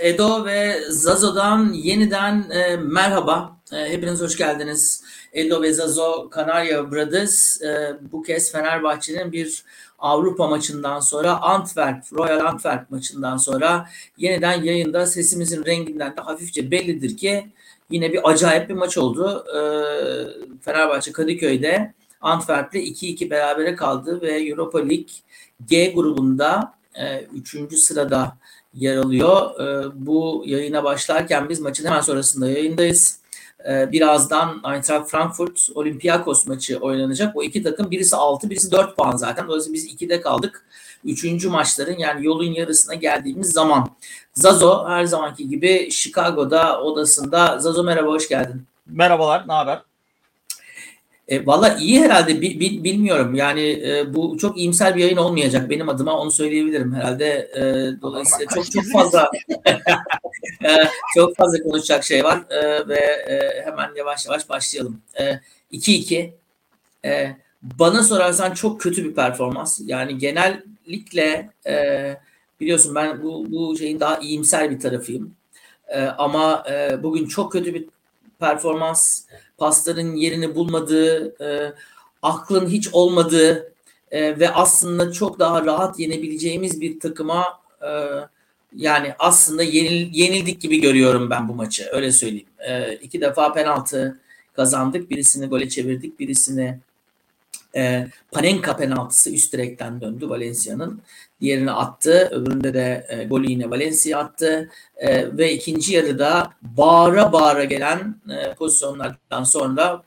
Edo ve Zazo'dan yeniden e, merhaba. E, hepiniz hoş geldiniz. Edo ve Zazo Kanarya Brothers e, bu kez Fenerbahçe'nin bir Avrupa maçından sonra Antwerp, Royal Antwerp maçından sonra yeniden yayında sesimizin renginden de hafifçe bellidir ki yine bir acayip bir maç oldu. E, Fenerbahçe Kadıköy'de Antwerp'le 2-2 berabere kaldı ve Europa League G grubunda 3. E, sırada yer alıyor. E, bu yayına başlarken biz maçın hemen sonrasında yayındayız. E, birazdan Eintracht Frankfurt Olympiakos maçı oynanacak. O iki takım birisi 6 birisi 4 puan zaten. Dolayısıyla biz 2'de kaldık. Üçüncü maçların yani yolun yarısına geldiğimiz zaman. Zazo her zamanki gibi Chicago'da odasında. Zazo merhaba hoş geldin. Merhabalar ne haber? E, Valla iyi herhalde bi, bi, bilmiyorum. Yani e, bu çok iyimser bir yayın olmayacak benim adıma onu söyleyebilirim herhalde. E, dolayısıyla çok çok fazla e, çok fazla konuşacak şey var e, ve e, hemen yavaş yavaş başlayalım. 2-2 e, e, bana sorarsan çok kötü bir performans. Yani genellikle e, biliyorsun ben bu, bu şeyin daha iyimser bir tarafıyım. E, ama e, bugün çok kötü bir performans pasların yerini bulmadığı, e, aklın hiç olmadığı e, ve aslında çok daha rahat yenebileceğimiz bir takıma e, yani aslında yenil, yenildik gibi görüyorum ben bu maçı. Öyle söyleyeyim. E, iki defa penaltı kazandık. Birisini gole çevirdik. Birisini e, Panenka penaltısı üst direkten döndü Valencia'nın. Diğerini attı. Öbüründe de e, golü yine Valencia attı. E, ve ikinci yarıda bağıra bağıra gelen e, pozisyonlardan sonra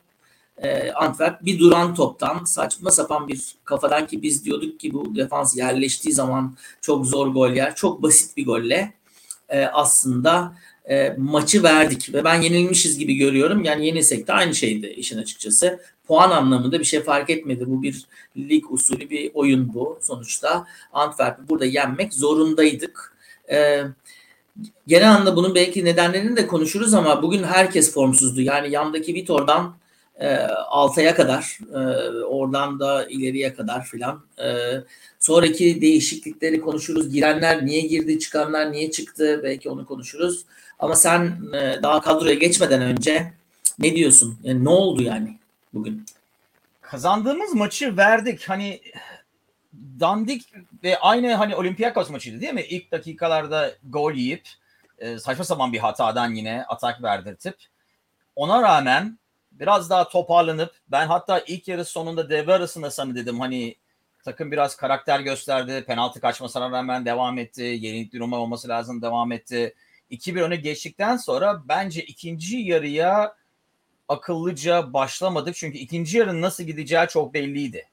e, Antwerp bir duran toptan saçma sapan bir kafadan ki biz diyorduk ki bu defans yerleştiği zaman çok zor gol yer. Çok basit bir golle e, aslında e, maçı verdik ve ben yenilmişiz gibi görüyorum. Yani yenilsek de aynı şeydi işin açıkçası. Puan anlamında bir şey fark etmedi. Bu bir lig usulü bir oyun bu sonuçta. Antwerp'i burada yenmek zorundaydık. E, genel anlamda bunun belki nedenlerini de konuşuruz ama bugün herkes formsuzdu. Yani yandaki Vitor'dan e, Altay'a kadar, e, oradan da ileriye kadar filan. E, sonraki değişiklikleri konuşuruz. Girenler niye girdi, çıkanlar niye çıktı belki onu konuşuruz. Ama sen e, daha kadroya geçmeden önce ne diyorsun? Yani ne oldu yani bugün? Kazandığımız maçı verdik. Hani dandik ve aynı hani Olympiakos maçıydı değil mi? İlk dakikalarda gol yiyip e, saçma sapan bir hatadan yine atak verdirtip ona rağmen biraz daha toparlanıp ben hatta ilk yarı sonunda devre arasında sana dedim hani takım biraz karakter gösterdi. Penaltı kaçmasına rağmen devam etti. Yenilik durumu olması lazım devam etti. 2-1 öne geçtikten sonra bence ikinci yarıya akıllıca başlamadık. Çünkü ikinci yarının nasıl gideceği çok belliydi.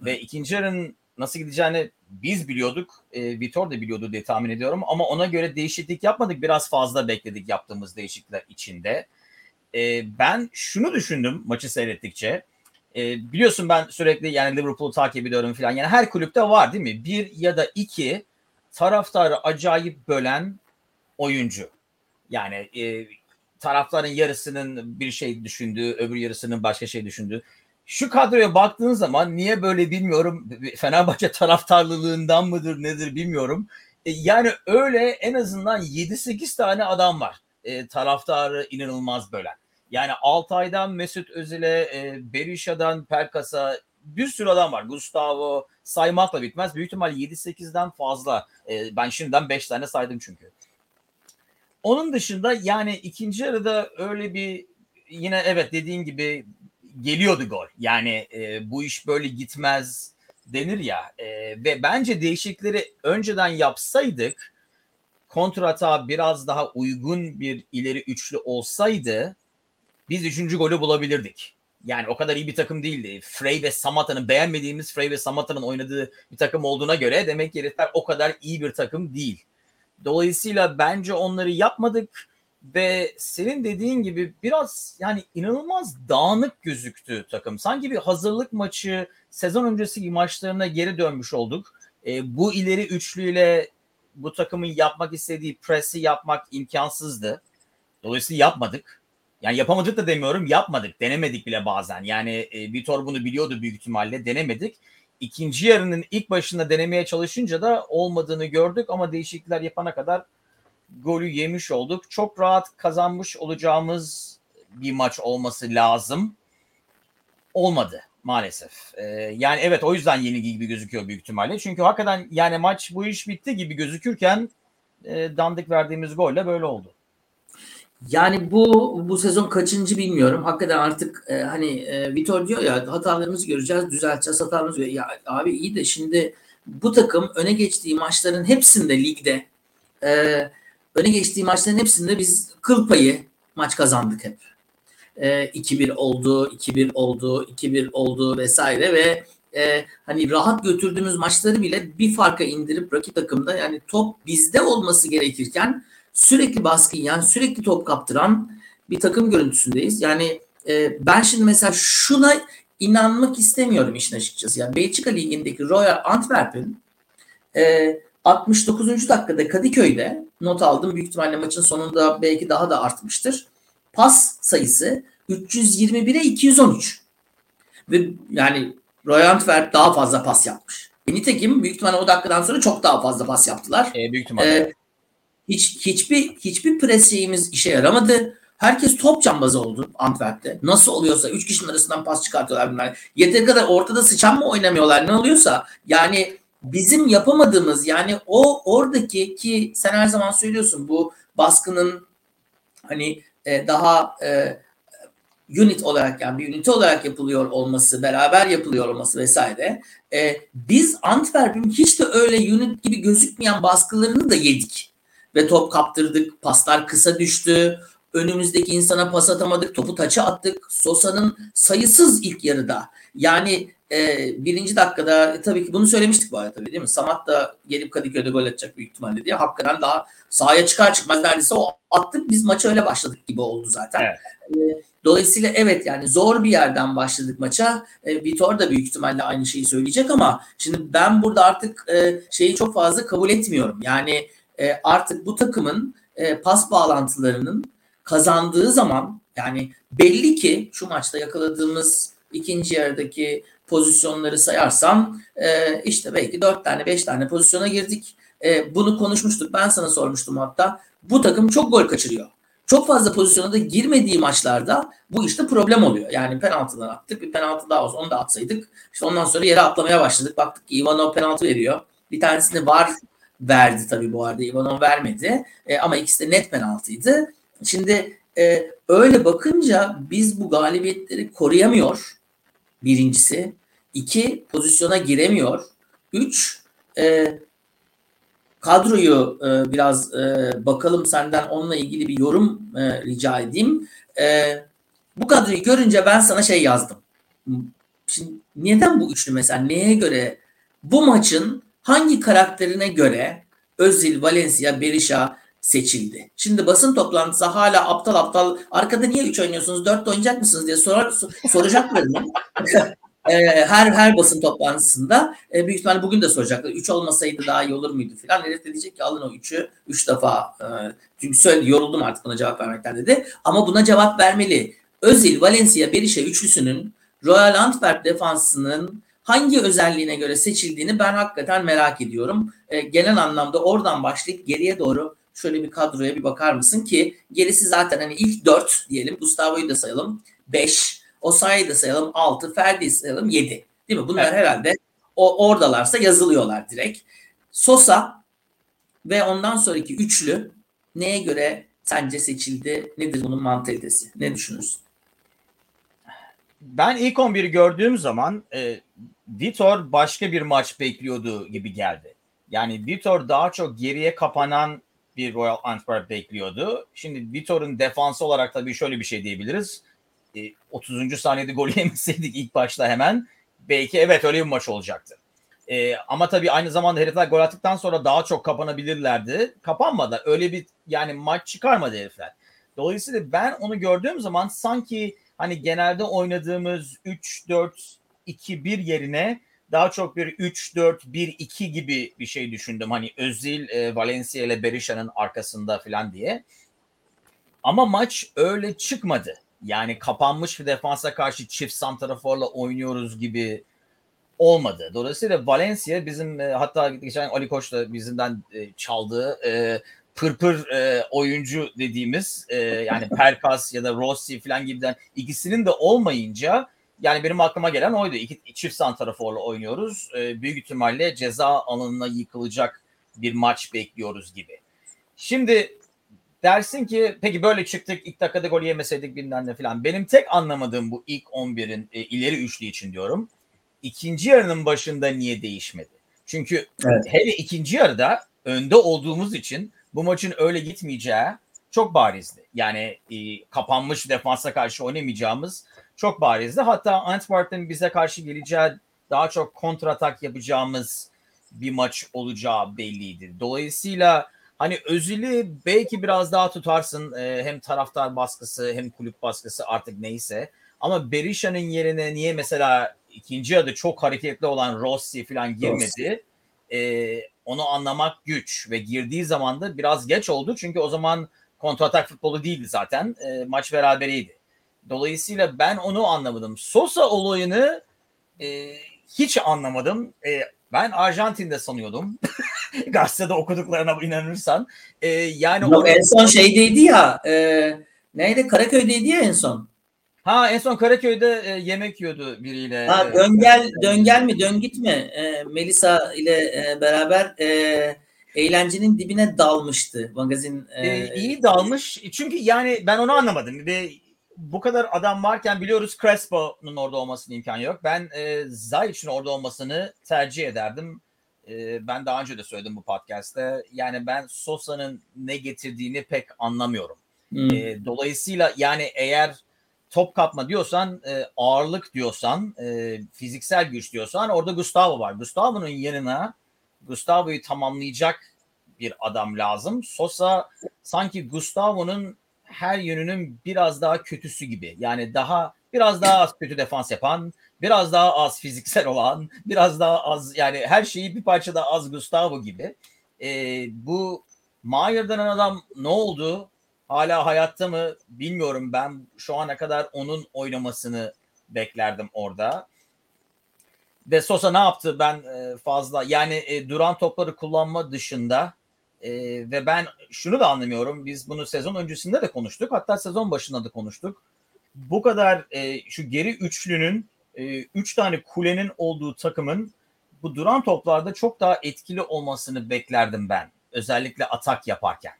Ve ikinci yarının nasıl gideceğini biz biliyorduk. E, Vitor da biliyordu diye tahmin ediyorum. Ama ona göre değişiklik yapmadık. Biraz fazla bekledik yaptığımız değişiklikler içinde. E, ben şunu düşündüm maçı seyrettikçe. E, biliyorsun ben sürekli yani Liverpool'u takip ediyorum falan. Yani her kulüpte var değil mi? Bir ya da iki taraftarı acayip bölen oyuncu. Yani e, tarafların yarısının bir şey düşündüğü, öbür yarısının başka şey düşündüğü. Şu kadroya baktığın zaman niye böyle bilmiyorum. Fenerbahçe taraftarlılığından mıdır nedir bilmiyorum. E, yani öyle en azından 7-8 tane adam var. E, taraftarı inanılmaz bölen. Yani Altay'dan Mesut Özil'e, e, Berisha'dan Perkas'a bir sürü adam var. Gustavo saymakla bitmez. Büyük ihtimal 7-8'den fazla. E, ben şimdiden 5 tane saydım çünkü. Onun dışında yani ikinci yarıda öyle bir yine evet dediğin gibi geliyordu gol. Yani e, bu iş böyle gitmez denir ya e, ve bence değişikleri önceden yapsaydık kontrata biraz daha uygun bir ileri üçlü olsaydı biz üçüncü golü bulabilirdik. Yani o kadar iyi bir takım değildi. Frey ve Samata'nın beğenmediğimiz Frey ve Samata'nın oynadığı bir takım olduğuna göre demek ki herifler o kadar iyi bir takım değil. Dolayısıyla bence onları yapmadık ve senin dediğin gibi biraz yani inanılmaz dağınık gözüktü takım. Sanki bir hazırlık maçı sezon öncesi maçlarına geri dönmüş olduk. E, bu ileri üçlüyle bu takımın yapmak istediği presi yapmak imkansızdı. Dolayısıyla yapmadık. Yani yapamadık da demiyorum yapmadık. Denemedik bile bazen. Yani e, Vitor bunu biliyordu büyük ihtimalle denemedik ikinci yarının ilk başında denemeye çalışınca da olmadığını gördük ama değişiklikler yapana kadar golü yemiş olduk. Çok rahat kazanmış olacağımız bir maç olması lazım. Olmadı maalesef. Ee, yani evet o yüzden yenilgi gibi gözüküyor büyük ihtimalle. Çünkü hakikaten yani maç bu iş bitti gibi gözükürken e, dandik verdiğimiz golle böyle oldu. Yani bu bu sezon kaçıncı bilmiyorum. Hakikaten artık e, hani e, Vitor diyor ya hatalarımızı göreceğiz, düzelteceğiz hatalarımızı. Ya abi iyi de şimdi bu takım öne geçtiği maçların hepsinde ligde e, öne geçtiği maçların hepsinde biz kıl payı maç kazandık hep. E, 2-1 oldu, 2-1 oldu, 2-1 oldu vesaire ve e, hani rahat götürdüğümüz maçları bile bir farka indirip rakip takımda yani top bizde olması gerekirken sürekli baskı yani sürekli top kaptıran bir takım görüntüsündeyiz. Yani e, ben şimdi mesela şuna inanmak istemiyorum işin açıkçası. Yani Belçika Ligi'ndeki Royal Antwerp'in e, 69. dakikada Kadıköy'de not aldım. Büyük ihtimalle maçın sonunda belki daha da artmıştır. Pas sayısı 321'e 213. Ve yani Royal Antwerp daha fazla pas yapmış. Nitekim büyük ihtimalle o dakikadan sonra çok daha fazla pas yaptılar. E, büyük ihtimalle. E, hiç hiçbir hiçbir pres şeyimiz işe yaramadı. Herkes top cambazı oldu Antwerp'te. Nasıl oluyorsa 3 kişinin arasından pas çıkartıyorlar bunlar. Yeteri kadar ortada sıçan mı oynamıyorlar ne oluyorsa yani bizim yapamadığımız yani o oradaki ki sen her zaman söylüyorsun bu baskının hani e, daha e, unit olarak yani bir ünite olarak yapılıyor olması, beraber yapılıyor olması vesaire. E, biz Antwerp'in hiç de öyle unit gibi gözükmeyen baskılarını da yedik ve top kaptırdık. Paslar kısa düştü. Önümüzdeki insana pas atamadık. Topu taça attık. Sosa'nın sayısız ilk yarıda. Yani e, birinci dakikada e, tabii ki bunu söylemiştik bu arada tabii değil mi? Samat da gelip Kadıköy'de gol atacak büyük ihtimalle diye. Hakikaten daha sahaya çıkar çıkmaz neredeyse o attık. Biz maça öyle başladık gibi oldu zaten. Evet. E, dolayısıyla evet yani zor bir yerden başladık maça. E, Vitor da büyük ihtimalle aynı şeyi söyleyecek ama şimdi ben burada artık e, şeyi çok fazla kabul etmiyorum. Yani e, artık bu takımın e, pas bağlantılarının kazandığı zaman yani belli ki şu maçta yakaladığımız ikinci yarıdaki pozisyonları sayarsam e, işte belki dört tane beş tane pozisyona girdik. E, bunu konuşmuştuk. Ben sana sormuştum hatta. Bu takım çok gol kaçırıyor. Çok fazla pozisyona da girmediği maçlarda bu işte problem oluyor. Yani penaltıdan attık. Bir penaltı daha olsa onu da atsaydık. İşte ondan sonra yere atlamaya başladık. Baktık ki Ivanov penaltı veriyor. Bir tanesini var verdi tabii bu arada. Ivanov vermedi. E, ama ikisi de net penaltıydı. Şimdi e, öyle bakınca biz bu galibiyetleri koruyamıyor. Birincisi. iki pozisyona giremiyor. Üç e, kadroyu e, biraz e, bakalım senden onunla ilgili bir yorum e, rica edeyim. E, bu kadroyu görünce ben sana şey yazdım. Şimdi neden bu üçlü mesela? Neye göre bu maçın hangi karakterine göre Özil, Valencia, Berisha seçildi. Şimdi basın toplantısı hala aptal aptal arkada niye 3 oynuyorsunuz 4 oynayacak mısınız diye sorar, soracaklar mı? her her basın toplantısında e, büyük ihtimalle bugün de soracaklar. 3 olmasaydı daha iyi olur muydu filan. Herif de diyecek ki alın o 3'ü 3 defa. E, çünkü söyledi yoruldum artık buna cevap vermekten dedi. Ama buna cevap vermeli. Özil, Valencia, Berisha üçlüsünün Royal Antwerp defansının hangi özelliğine göre seçildiğini ben hakikaten merak ediyorum. E, genel anlamda oradan başlayıp geriye doğru şöyle bir kadroya bir bakar mısın ki gerisi zaten hani ilk 4 diyelim Gustavo'yu da sayalım 5, Osayi'yi da sayalım 6, Ferdi'yi sayalım 7. Değil mi? Bunlar evet. herhalde o oradalarsa yazılıyorlar direkt. Sosa ve ondan sonraki üçlü neye göre sence seçildi? Nedir bunun mantalitesi? Ne düşünürsün? Ben ilk 11'i gördüğüm zaman e, Vitor başka bir maç bekliyordu gibi geldi. Yani Vitor daha çok geriye kapanan bir Royal Antwerp bekliyordu. Şimdi Vitor'un defansı olarak tabii şöyle bir şey diyebiliriz. E, 30. saniyede gol yemeseydik ilk başta hemen belki evet öyle bir maç olacaktı. E, ama tabii aynı zamanda herifler gol attıktan sonra daha çok kapanabilirlerdi. Kapanmadı. Öyle bir yani maç çıkarmadı herifler. Dolayısıyla ben onu gördüğüm zaman sanki hani genelde oynadığımız 3-4 2-1 yerine daha çok bir 3-4-1-2 gibi bir şey düşündüm. Hani Özil, e, Valencia ile Berisha'nın arkasında falan diye. Ama maç öyle çıkmadı. Yani kapanmış bir defansa karşı çift santraforla oynuyoruz gibi olmadı. Dolayısıyla Valencia bizim e, hatta geçen Ali Koç da bizimden e, çaldığı e, pırpır e, oyuncu dediğimiz e, yani Perkas ya da Rossi falan gibiden ikisinin de olmayınca yani benim aklıma gelen oydu. İki, çift santraforla oynuyoruz. E, büyük ihtimalle ceza alanına yıkılacak bir maç bekliyoruz gibi. Şimdi dersin ki peki böyle çıktık ilk dakikada gol yemeseydik bilmem ne falan. Benim tek anlamadığım bu ilk 11'in e, ileri üçlü için diyorum. İkinci yarının başında niye değişmedi? Çünkü evet. hele ikinci yarıda önde olduğumuz için bu maçın öyle gitmeyeceği çok barizdi. Yani e, kapanmış defansa karşı oynamayacağımız çok barizdi. Hatta Antwerp'in bize karşı geleceği daha çok kontratak yapacağımız bir maç olacağı belliydi. Dolayısıyla hani Özil'i belki biraz daha tutarsın e, hem taraftar baskısı hem kulüp baskısı artık neyse. Ama Berisha'nın yerine niye mesela ikinci adı çok hareketli olan Rossi falan girmedi? E, onu anlamak güç ve girdiği zaman da biraz geç oldu. Çünkü o zaman kontratak futbolu değildi zaten. E, maç beraberiydi. Dolayısıyla ben onu anlamadım. Sosa olayını e, hiç anlamadım. E, ben Arjantin'de sanıyordum. Gazetede okuduklarına inanırsan. E, yani Yok, orada... en son şeydeydi ya. E, neydi? Karaköy'deydi ya en son. Ha en son Karaköy'de e, yemek yiyordu biriyle. Ha döngel döngel mi döngit mi? E, Melisa ile e, beraber e, eğlencenin dibine dalmıştı magazin. E, e, iyi dalmış. Çünkü yani ben onu anlamadım. Ve bu kadar adam varken biliyoruz Crespo'nun orada olmasının imkanı yok. Ben e, Zayic'in orada olmasını tercih ederdim. E, ben daha önce de söyledim bu podcast'te. Yani ben Sosa'nın ne getirdiğini pek anlamıyorum. Hmm. E, dolayısıyla yani eğer top kapma diyorsan, e, ağırlık diyorsan, e, fiziksel güç diyorsan orada Gustavo var. Gustavo'nun yanına Gustavo'yu tamamlayacak bir adam lazım. Sosa sanki Gustavo'nun her yönünün biraz daha kötüsü gibi. Yani daha biraz daha az kötü defans yapan, biraz daha az fiziksel olan, biraz daha az yani her şeyi bir parça daha az Gustavo gibi. E, bu Mayer denen adam ne oldu? Hala hayatta mı bilmiyorum ben şu ana kadar onun oynamasını beklerdim orada. Ve Sosa ne yaptı ben e, fazla yani e, duran topları kullanma dışında e, ve ben şunu da anlamıyorum. Biz bunu sezon öncesinde de konuştuk. Hatta sezon başında da konuştuk. Bu kadar e, şu geri üçlünün e, üç tane kulenin olduğu takımın bu duran toplarda çok daha etkili olmasını beklerdim ben. Özellikle atak yaparken.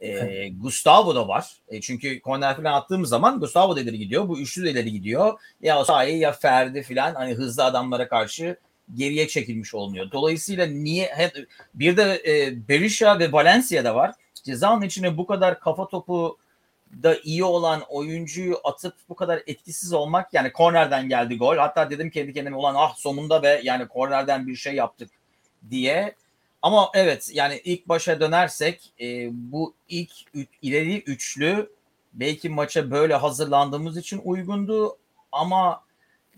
E, Gustavo da var. E, çünkü korner falan attığımız zaman Gustavo da ileri gidiyor. Bu üçlü de ileri gidiyor. Ya Sahi ya Ferdi falan hani hızlı adamlara karşı geriye çekilmiş olmuyor. Dolayısıyla niye bir de e, Berisha ve Valencia da var. Cezanın içine bu kadar kafa topu da iyi olan oyuncuyu atıp bu kadar etkisiz olmak yani kornerden geldi gol. Hatta dedim kendi kendime olan ah sonunda ve yani kornerden bir şey yaptık diye. Ama evet yani ilk başa dönersek e, bu ilk üç, ileri üçlü belki maça böyle hazırlandığımız için uygundu ama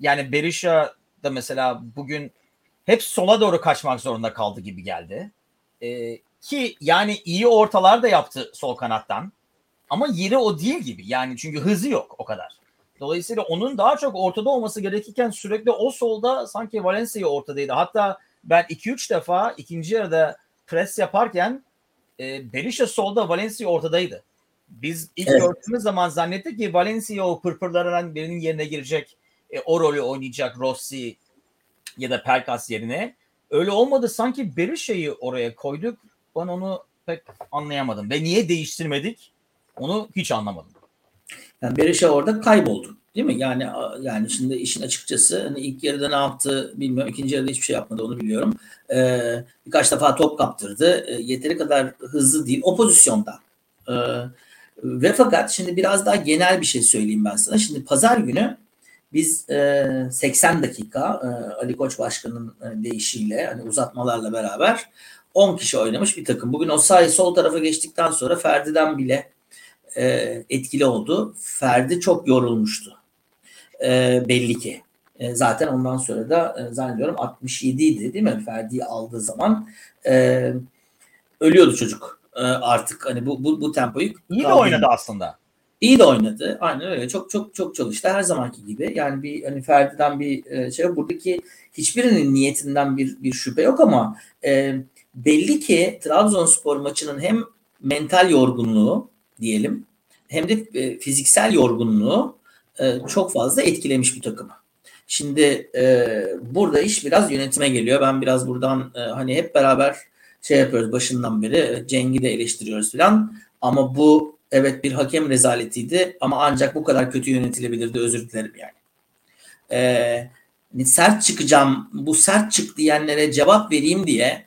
yani Berisha da mesela bugün hep sola doğru kaçmak zorunda kaldı gibi geldi. E, ki yani iyi ortalar da yaptı sol kanattan. Ama yeri o değil gibi. Yani çünkü hızı yok o kadar. Dolayısıyla onun daha çok ortada olması gerekirken sürekli o solda sanki Valencia ortadaydı. Hatta ben 2-3 defa ikinci yarıda pres yaparken e, Berisha solda Valencia ortadaydı. Biz ilk evet. gördüğümüz zaman zannettik ki Valencia o pırpırlarından birinin yerine girecek. E, o rolü oynayacak Rossi ya da Pelkas yerine. Öyle olmadı. Sanki Berisha'yı oraya koyduk. Ben onu pek anlayamadım. Ve niye değiştirmedik? Onu hiç anlamadım. Yani Berisha orada kayboldu. Değil mi? Yani yani şimdi işin açıkçası hani ilk yarıda ne yaptı bilmiyorum. İkinci yarıda hiçbir şey yapmadı onu biliyorum. Ee, birkaç defa top kaptırdı. Ee, yeteri kadar hızlı değil. O pozisyonda. Ee, ve fakat şimdi biraz daha genel bir şey söyleyeyim ben sana. Şimdi pazar günü biz e, 80 dakika e, Ali Koç Başkan'ın e, deyişiyle hani uzatmalarla beraber 10 kişi oynamış bir takım. Bugün o sayı sol tarafa geçtikten sonra Ferdi'den bile e, etkili oldu. Ferdi çok yorulmuştu. E, belli ki. E, zaten ondan sonra da e, zannediyorum 67 idi değil mi? Ferdi'yi aldığı zaman e, ölüyordu çocuk e, artık. Hani bu bu, bu tempoyu iyi de oynadı aslında. İyi de oynadı. Aynen öyle. Çok çok çok çalıştı her zamanki gibi. Yani bir hani Ferdi'den bir e, şey buradaki hiçbirinin niyetinden bir bir şüphe yok ama e, belli ki Trabzonspor maçının hem mental yorgunluğu diyelim hem de e, fiziksel yorgunluğu e, çok fazla etkilemiş bir takımı. Şimdi e, burada iş biraz yönetime geliyor. Ben biraz buradan e, hani hep beraber şey yapıyoruz başından beri Ceng'i de eleştiriyoruz falan. Ama bu evet bir hakem rezaletiydi ama ancak bu kadar kötü yönetilebilirdi özür dilerim yani. Ee, sert çıkacağım bu sert çık diyenlere cevap vereyim diye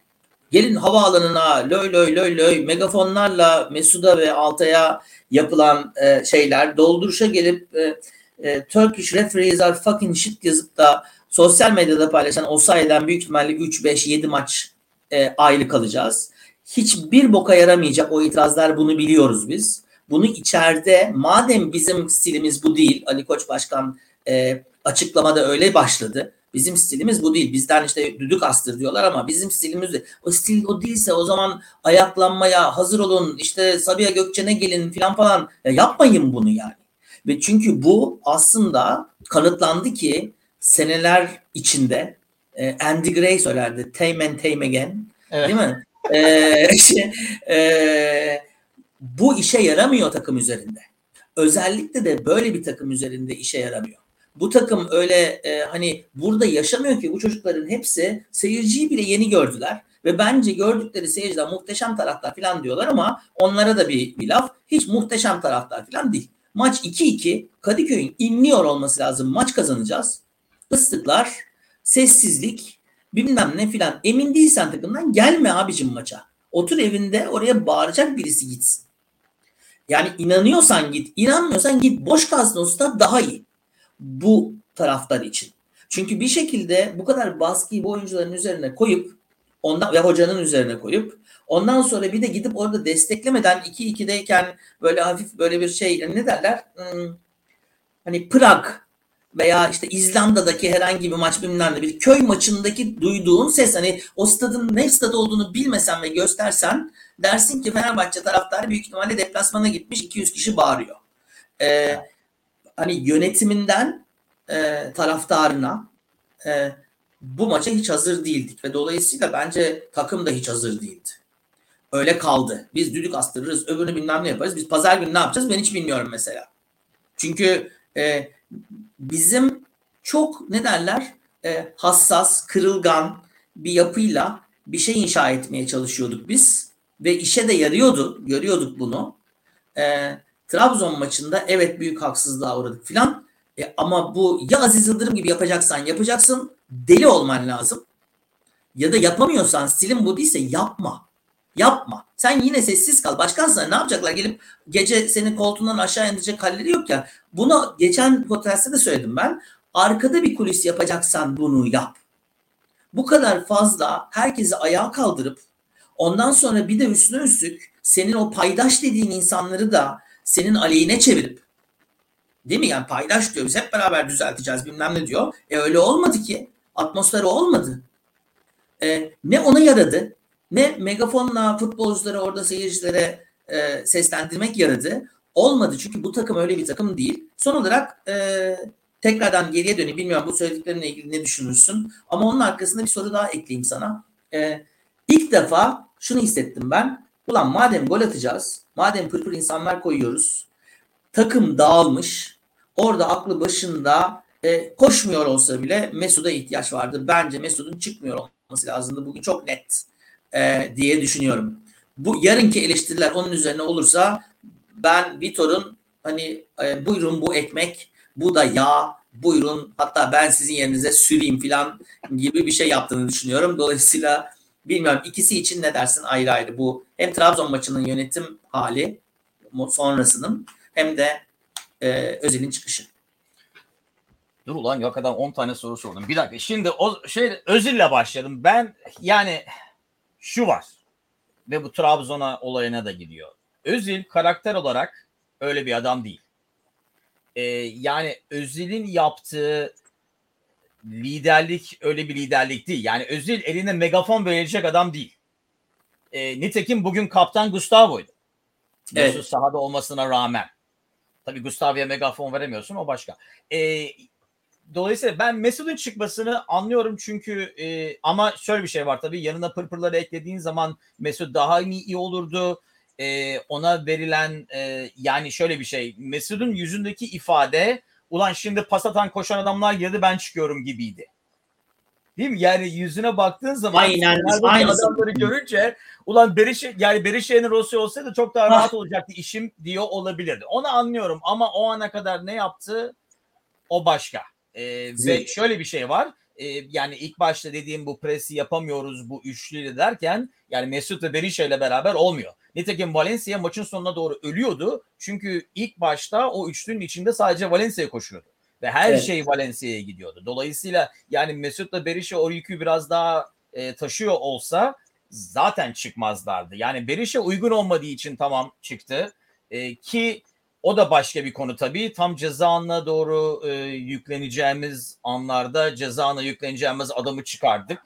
gelin havaalanına löy löy löy löy megafonlarla Mesuda ve Altay'a yapılan e, şeyler dolduruşa gelip e, e, Turkish referees are fucking shit yazıp da sosyal medyada paylaşan o sayeden büyük ihtimalle 3, 5, 7 maç e, ayrı kalacağız. Hiçbir boka yaramayacak o itirazlar bunu biliyoruz biz. Bunu içeride madem bizim stilimiz bu değil Ali Koç Başkan e, açıklamada öyle başladı. Bizim stilimiz bu değil. Bizden işte düdük astır diyorlar ama bizim stilimiz de o stil o değilse o zaman ayaklanmaya hazır olun işte Sabiha Gökçen'e gelin falan falan ya yapmayın bunu yani. Ve çünkü bu aslında kanıtlandı ki seneler içinde e, Andy Gray söylerdi time and time again evet. değil mi? e, şey, e, bu işe yaramıyor takım üzerinde. Özellikle de böyle bir takım üzerinde işe yaramıyor. Bu takım öyle e, hani burada yaşamıyor ki bu çocukların hepsi seyirciyi bile yeni gördüler. Ve bence gördükleri seyirciler muhteşem taraftar falan diyorlar ama onlara da bir, bir laf. Hiç muhteşem taraftar falan değil. Maç 2-2 Kadıköy'ün inliyor olması lazım. Maç kazanacağız. Islıklar, sessizlik, bilmem ne filan. Emin değilsen takımdan gelme abicim maça. Otur evinde oraya bağıracak birisi gitsin. Yani inanıyorsan git, inanmıyorsan git. Boş kalsın o daha iyi. Bu taraftar için. Çünkü bir şekilde bu kadar baskıyı bu oyuncuların üzerine koyup ondan ve hocanın üzerine koyup ondan sonra bir de gidip orada desteklemeden 2-2'deyken böyle hafif böyle bir şey ne derler? Hmm, hani Prag veya işte İzlanda'daki herhangi bir maç bilmem ne bir köy maçındaki duyduğun ses hani o stadın ne stad olduğunu bilmesen ve göstersen dersin ki Fenerbahçe taraftarı büyük ihtimalle deplasmana gitmiş 200 kişi bağırıyor. Ee, hani yönetiminden e, taraftarına e, bu maça hiç hazır değildik ve dolayısıyla bence takım da hiç hazır değildi. Öyle kaldı. Biz düdük astırırız, öbürünü bilmem ne yaparız. Biz pazar günü ne yapacağız ben hiç bilmiyorum mesela. Çünkü e, bizim çok ne derler e, hassas, kırılgan bir yapıyla bir şey inşa etmeye çalışıyorduk biz ve işe de yarıyordu. Görüyorduk bunu. E, Trabzon maçında evet büyük haksızlığa uğradık filan. E, ama bu ya Aziz Yıldırım gibi yapacaksan yapacaksın. Deli olman lazım. Ya da yapamıyorsan stilin bu değilse yapma. Yapma. Sen yine sessiz kal. Başkansın ne yapacaklar? Gelip gece senin koltuğundan aşağı indirecek halleri yok ya. Bunu geçen podcast'te de söyledim ben. Arkada bir kulis yapacaksan bunu yap. Bu kadar fazla herkesi ayağa kaldırıp ondan sonra bir de üstüne üstlük senin o paydaş dediğin insanları da senin aleyhine çevirip değil mi? Yani paydaş diyor biz hep beraber düzelteceğiz bilmem ne diyor. E öyle olmadı ki. Atmosfer olmadı. E, ne ona yaradı ne megafonla futbolcuları orada seyircilere e, seslendirmek yaradı. Olmadı çünkü bu takım öyle bir takım değil. Son olarak e, tekrardan geriye döneyim. Bilmiyorum bu söylediklerimle ilgili ne düşünürsün. Ama onun arkasında bir soru daha ekleyeyim sana. E, ilk defa şunu hissettim ben. Ulan madem gol atacağız, madem pırpır insanlar koyuyoruz, takım dağılmış, orada aklı başında e, koşmuyor olsa bile Mesut'a ihtiyaç vardı. Bence Mesut'un çıkmıyor olması lazımdı. Bugün çok net e, diye düşünüyorum. Bu yarınki eleştiriler onun üzerine olursa ben Vitor'un hani e, buyurun bu ekmek, bu da yağ, buyurun hatta ben sizin yerinize süreyim falan gibi bir şey yaptığını düşünüyorum. Dolayısıyla bilmiyorum ikisi için ne dersin ayrı ayrı bu hem Trabzon maçının yönetim hali sonrasının hem de e, Özil'in çıkışı. Dur ulan yok kadar 10 tane soru sordum. Bir dakika. Şimdi o şey Özil'le başladım. Ben yani şu var ve bu Trabzon'a olayına da gidiyor. Özil karakter olarak öyle bir adam değil. Ee, yani Özil'in yaptığı liderlik öyle bir liderlik değil. Yani Özil eline megafon verecek adam değil. Ee, nitekim bugün kaptan Gustavo'ydu. Evet. sahada olmasına rağmen. Tabii Gustavo'ya megafon veremiyorsun o başka. Ee, dolayısıyla ben Mesut'un çıkmasını anlıyorum çünkü e, ama şöyle bir şey var tabii yanına pırpırları eklediğin zaman Mesut daha iyi, iyi olurdu. e, ona verilen e, yani şöyle bir şey Mesut'un yüzündeki ifade ulan şimdi pas atan koşan adamlar girdi ben çıkıyorum gibiydi. Değil mi? Yani yüzüne baktığın zaman aynen, aynen. adamları görünce ulan Berişe yani Berişe'nin Rossi olsaydı çok daha rahat olacaktı işim diyor olabilirdi. Onu anlıyorum ama o ana kadar ne yaptı o başka. Ee, ve şöyle bir şey var. Ee, yani ilk başta dediğim bu presi yapamıyoruz bu üçlüyle derken yani Mesut ve Berisha ile beraber olmuyor. Nitekim Valencia maçın sonuna doğru ölüyordu. Çünkü ilk başta o üçlünün içinde sadece Valencia koşuyordu. Ve her evet. şey Valencia'ya gidiyordu. Dolayısıyla yani Mesut'la Berisha o yükü biraz daha e, taşıyor olsa zaten çıkmazlardı. Yani Berisha uygun olmadığı için tamam çıktı. E, ki o da başka bir konu tabii. Tam ceza anına doğru e, yükleneceğimiz anlarda ceza anına yükleneceğimiz adamı çıkardık.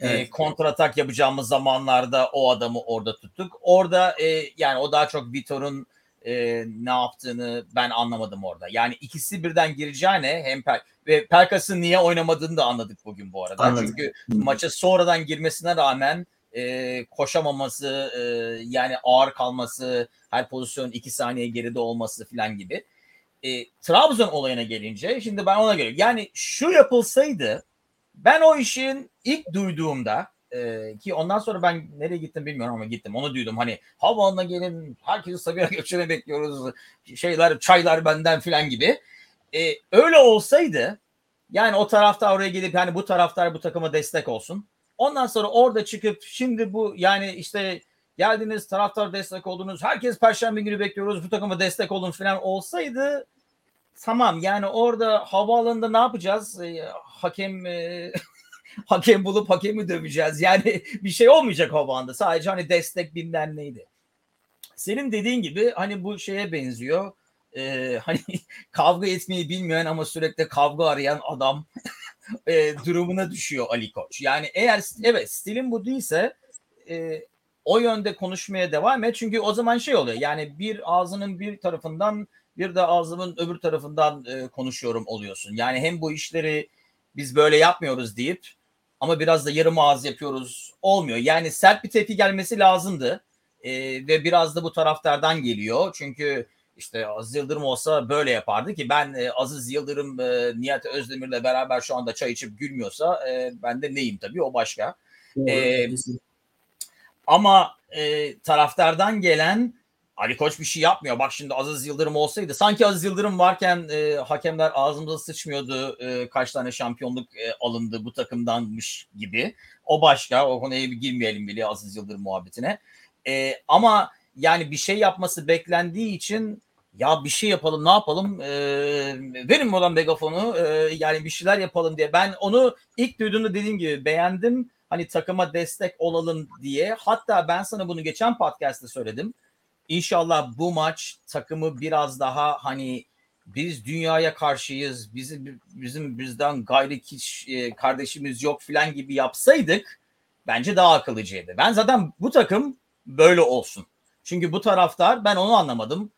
E, evet. E, kontratak yapacağımız zamanlarda o adamı orada tuttuk. Orada e, yani o daha çok Vitor'un e, ne yaptığını ben anlamadım orada. Yani ikisi birden gireceğine hem per ve Perkas'ın niye oynamadığını da anladık bugün bu arada. Anladım. Çünkü maça sonradan girmesine rağmen e, koşamaması, e, yani ağır kalması, her pozisyon iki saniye geride olması falan gibi. E, Trabzon olayına gelince şimdi ben ona göre yani şu yapılsaydı ben o işin ilk duyduğumda e, ki ondan sonra ben nereye gittim bilmiyorum ama gittim. Onu duydum. Hani havaalanına gelin herkesi Sabiha Gökçen'e bekliyoruz. Şeyler çaylar benden filan gibi. E, öyle olsaydı yani o taraftar oraya gelip yani bu taraftar bu takıma destek olsun. Ondan sonra orada çıkıp şimdi bu yani işte geldiniz taraftar destek oldunuz. Herkes perşembe günü bekliyoruz bu takıma destek olun falan olsaydı tamam yani orada havaalanında ne yapacağız? E, hakem e, hakem bulup hakemi döveceğiz. Yani bir şey olmayacak havanda. Sadece hani destek bilmem neydi. Senin dediğin gibi hani bu şeye benziyor. Ee, hani kavga etmeyi bilmeyen ama sürekli kavga arayan adam e, durumuna düşüyor Ali Koç. Yani eğer evet stilin bu değilse e, o yönde konuşmaya devam et. Çünkü o zaman şey oluyor. Yani bir ağzının bir tarafından bir de ağzımın öbür tarafından e, konuşuyorum oluyorsun. Yani hem bu işleri biz böyle yapmıyoruz deyip ama biraz da yarım ağız yapıyoruz olmuyor. Yani sert bir tepki gelmesi lazımdı. E, ve biraz da bu taraftardan geliyor. Çünkü işte Aziz Yıldırım olsa böyle yapardı ki ben e, Aziz Yıldırım e, Nihat Özdemir'le beraber şu anda çay içip gülmüyorsa e, ben de neyim tabii o başka. e, ama e, taraftardan gelen Ali Koç bir şey yapmıyor. Bak şimdi Aziz Yıldırım olsaydı sanki Aziz Yıldırım varken e, hakemler ağzımıza sıçmıyordu. E, kaç tane şampiyonluk e, alındı bu takımdanmış gibi. O başka. O konuya bir girmeyelim bile Aziz Yıldırım muhabbetine. E, ama yani bir şey yapması beklendiği için ya bir şey yapalım ne yapalım e, verin olan megafonu e, yani bir şeyler yapalım diye. Ben onu ilk duyduğumda dediğim gibi beğendim. Hani takıma destek olalım diye. Hatta ben sana bunu geçen podcast'te söyledim İnşallah bu maç takımı biraz daha hani biz dünyaya karşıyız, bizim bizim bizden gayri hiç e, kardeşimiz yok filan gibi yapsaydık bence daha akıllıcıydı. Ben zaten bu takım böyle olsun. Çünkü bu taraftar ben onu anlamadım.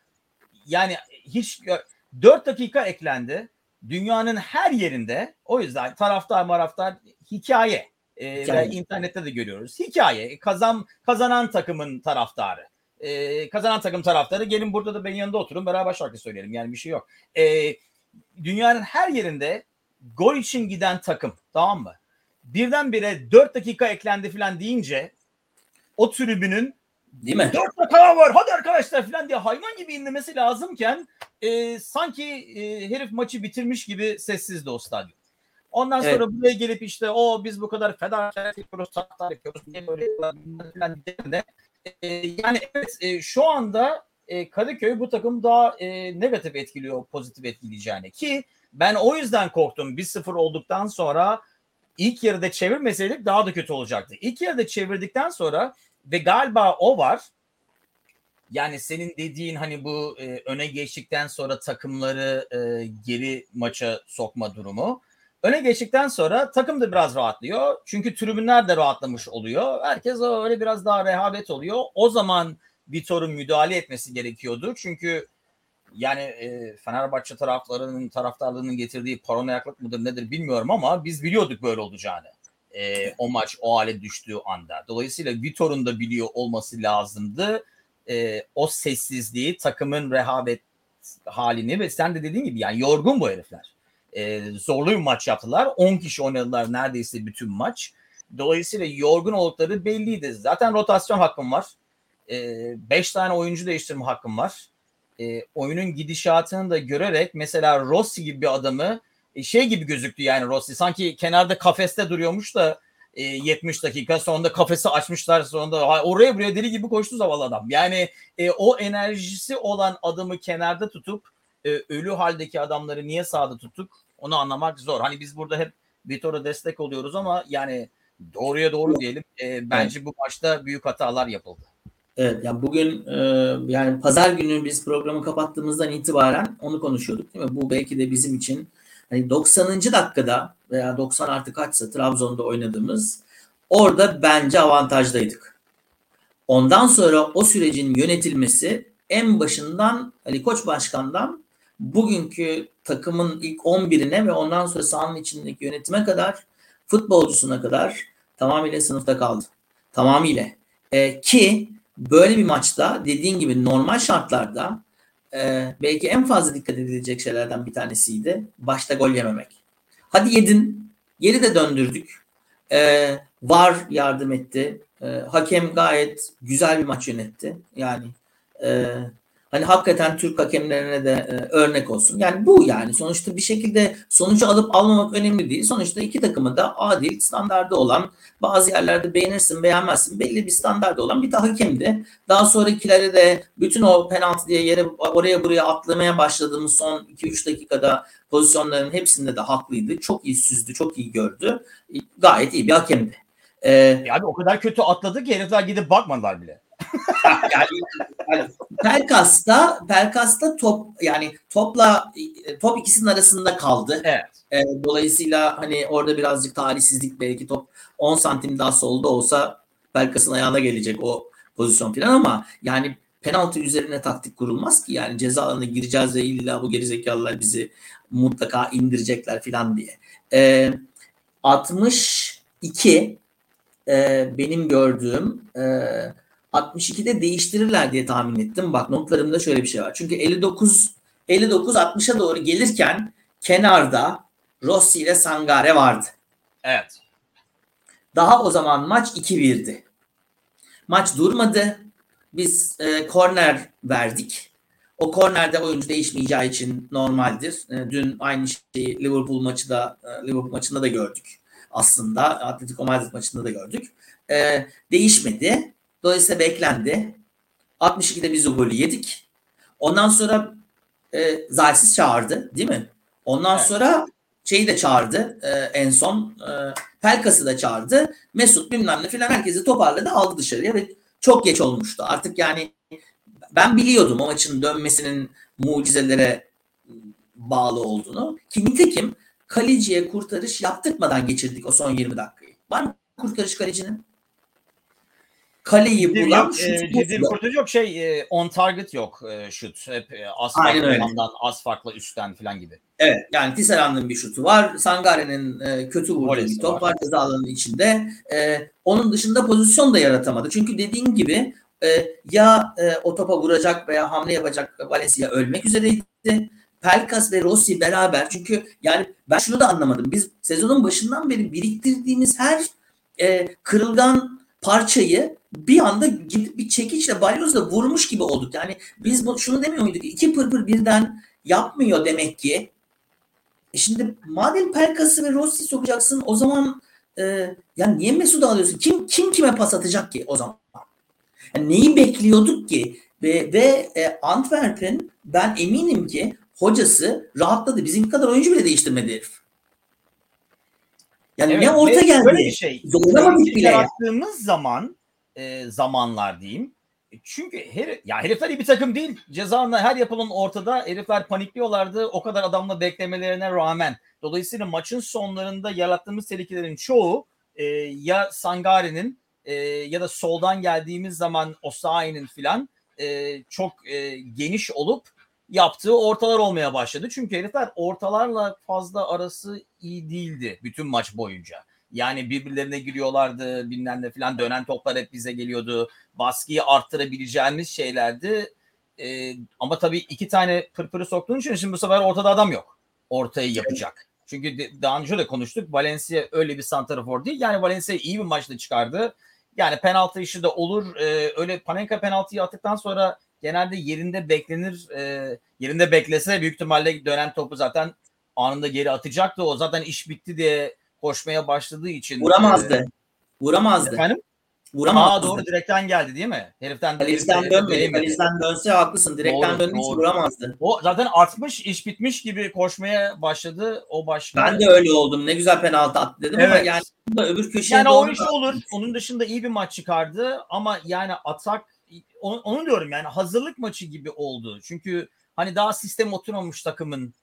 Yani hiç 4 dakika eklendi. Dünyanın her yerinde o yüzden taraftar maraftar hikaye. Ee, ve internette de görüyoruz. Hikaye. Kazan kazanan takımın taraftarı e, kazanan takım taraftarı gelin burada da benim yanında oturun beraber şarkı söyleyelim yani bir şey yok. E, dünyanın her yerinde gol için giden takım tamam mı? Birdenbire 4 dakika eklendi falan deyince o tribünün Değil mi? 4 dakika var hadi arkadaşlar falan diye hayvan gibi inlemesi lazımken e, sanki e, herif maçı bitirmiş gibi sessizdi o stadyum. Ondan evet. sonra buraya gelip işte o biz bu kadar fedakar yapıyoruz, taraftar yapıyoruz, niye böyle falan de e, yani evet e, şu anda e, Kadıköy bu takım daha e, negatif etkiliyor pozitif etkileyeceğini ki ben o yüzden korktum 1-0 olduktan sonra ilk yarıda çevirmeseydik daha da kötü olacaktı. İlk yarıda çevirdikten sonra ve galiba o var yani senin dediğin hani bu e, öne geçtikten sonra takımları e, geri maça sokma durumu. Öne geçtikten sonra takım da biraz rahatlıyor. Çünkü tribünler de rahatlamış oluyor. Herkes öyle biraz daha rehavet oluyor. O zaman Vitor'un müdahale etmesi gerekiyordu. Çünkü yani e, Fenerbahçe taraflarının taraftarlığının getirdiği paranoyaklık mıdır nedir bilmiyorum ama biz biliyorduk böyle olacağını. E, o maç o hale düştüğü anda. Dolayısıyla Vitor'un da biliyor olması lazımdı. e, o sessizliği, takımın rehavet halini ve sen de dediğin gibi yani yorgun bu herifler. E, zorlu bir maç yaptılar. 10 kişi oynadılar neredeyse bütün maç. Dolayısıyla yorgun oldukları belliydi. Zaten rotasyon hakkım var. 5 e, tane oyuncu değiştirme hakkım var. E, oyunun gidişatını da görerek mesela Rossi gibi bir adamı şey gibi gözüktü yani Rossi. Sanki kenarda kafeste duruyormuş da e, 70 dakika sonunda kafesi açmışlar sonunda oraya buraya deli gibi koştu zavallı adam. Yani e, o enerjisi olan adamı kenarda tutup e, ölü haldeki adamları niye sağda tuttuk onu anlamak zor. Hani biz burada hep Vitor'a destek oluyoruz ama yani doğruya doğru diyelim. E, bence evet. bu maçta büyük hatalar yapıldı. Evet yani bugün e, yani pazar günü biz programı kapattığımızdan itibaren onu konuşuyorduk değil mi? Bu belki de bizim için hani 90. dakikada veya 90 artı kaçsa Trabzon'da oynadığımız orada bence avantajdaydık. Ondan sonra o sürecin yönetilmesi en başından Ali Koç Başkan'dan bugünkü takımın ilk 11'ine ve ondan sonra sahanın içindeki yönetime kadar futbolcusuna kadar tamamıyla sınıfta kaldı. Tamamıyla. E, ki böyle bir maçta dediğin gibi normal şartlarda e, belki en fazla dikkat edilecek şeylerden bir tanesiydi. Başta gol yememek. Hadi yedin. Geri de döndürdük. E, var yardım etti. E, hakem gayet güzel bir maç yönetti. Yani e, hani hakikaten Türk hakemlerine de e, örnek olsun. Yani bu yani sonuçta bir şekilde sonucu alıp almamak önemli değil. Sonuçta iki takımı da adil, standardı olan bazı yerlerde beğenirsin beğenmezsin belli bir standardı olan bir de hakemdi. Daha sonrakilere de bütün o penaltı diye yere oraya buraya atlamaya başladığımız son 2-3 dakikada pozisyonların hepsinde de haklıydı. Çok iyi süzdü, çok iyi gördü. Gayet iyi bir hakemdi. Ee, yani o kadar kötü atladı ki herifler gidip bakmadılar bile. Yani, Pelkas'ta Pelkas'ta top yani topla top ikisinin arasında kaldı. Evet. E, dolayısıyla hani orada birazcık talihsizlik belki top 10 santim daha solda olsa Pelkas'ın ayağına gelecek o pozisyon falan ama yani penaltı üzerine taktik kurulmaz ki yani ceza alanına gireceğiz ve illa bu gerizekalılar bizi mutlaka indirecekler falan diye. E, 62 e, benim gördüğüm e, 62'de değiştirirler diye tahmin ettim. Bak notlarımda şöyle bir şey var. Çünkü 59 59 60'a doğru gelirken kenarda Rossi ile Sangare vardı. Evet. Daha o zaman maç 2-1'di. Maç durmadı. Biz e, korner verdik. O kornerde oyuncu değişmeyeceği için normaldir. E, dün aynı şeyi Liverpool maçı da e, Liverpool maçında da gördük. Aslında Atletico Madrid maçında da gördük. E, değişmedi. Dolayısıyla beklendi. 62'de biz o golü yedik. Ondan sonra e, Zaysiz çağırdı değil mi? Ondan evet. sonra şeyi de çağırdı e, en son e, Pelkas'ı da çağırdı. Mesut bilmem ne filan herkesi toparladı aldı dışarıya ve çok geç olmuştu. Artık yani ben biliyordum o maçın dönmesinin mucizelere bağlı olduğunu. Ki nitekim kaleciye kurtarış yaptırmadan geçirdik o son 20 dakikayı. Var mı kurtarış kalecinin? Kaleyi bulan yok, şut. E, kurtarıcı yok şey e, on target yok e, şut. Hep e, az farklı az farklı üstten falan gibi. Evet yani Tisserand'ın bir şutu var. Sangare'nin e, kötü vurduğu bir top var ceza alanının içinde. E, onun dışında pozisyon da yaratamadı. Çünkü dediğin gibi e, ya e, o topa vuracak veya hamle yapacak Valencia ölmek üzereydi. Pelkas ve Rossi beraber çünkü yani ben şunu da anlamadım. Biz sezonun başından beri biriktirdiğimiz her e, kırılgan parçayı bir anda gidip bir çekiçle balyozla vurmuş gibi olduk. Yani biz bu, şunu demiyor muyduk? İki pırpır birden yapmıyor demek ki. E şimdi madem Pelkas'ı ve Rossi sokacaksın o zaman e, yani niye Mesut'u alıyorsun? Kim kim kime pas atacak ki o zaman? Yani neyi bekliyorduk ki? Ve, ve e, Antwerp'in ben eminim ki hocası rahatladı. Bizim kadar oyuncu bile değiştirmedi herif. Yani evet, ne orta geldi. Böyle bir şey. Zorlamadık bile. Yarattığımız zaman e, zamanlar diyeyim. E, çünkü her, ya herifler iyi bir takım değil. Cezanla her yapılan ortada herifler panikliyorlardı o kadar adamla beklemelerine rağmen. Dolayısıyla maçın sonlarında yarattığımız tehlikelerin çoğu e, ya Sangari'nin e, ya da soldan geldiğimiz zaman Osayi'nin filan e, çok e, geniş olup yaptığı ortalar olmaya başladı. Çünkü herifler ortalarla fazla arası iyi değildi bütün maç boyunca. Yani birbirlerine giriyorlardı bilmem ne falan dönen toplar hep bize geliyordu. Baskıyı arttırabileceğimiz şeylerdi. Ee, ama tabii iki tane pırpırı soktuğun için şimdi bu sefer ortada adam yok. Ortayı yapacak. Çünkü daha önce de konuştuk. Valencia öyle bir santrafor değil. Yani Valencia iyi bir maçta çıkardı. Yani penaltı işi de olur. Ee, öyle Panenka penaltıyı attıktan sonra genelde yerinde beklenir. Ee, yerinde beklese büyük ihtimalle dönen topu zaten anında geri atacaktı. O zaten iş bitti diye koşmaya başladığı için. Vuramazdı. E, Vuramazdı. Efendim? Vuramazdı. Aa, doğru direkten geldi değil mi? Heriften Kaleciden dönmedi. Kaleciden dönse haklısın. Direkten döndüğü için vuramazdı. O zaten artmış, iş bitmiş gibi koşmaya başladı. O başka. Ben de öyle oldum. Ne güzel penaltı attı dedim evet. ama yani öbür köşeye Yani o iş olur. Onun dışında iyi bir maç çıkardı ama yani atak onu, onu diyorum yani hazırlık maçı gibi oldu. Çünkü hani daha sistem oturmamış takımın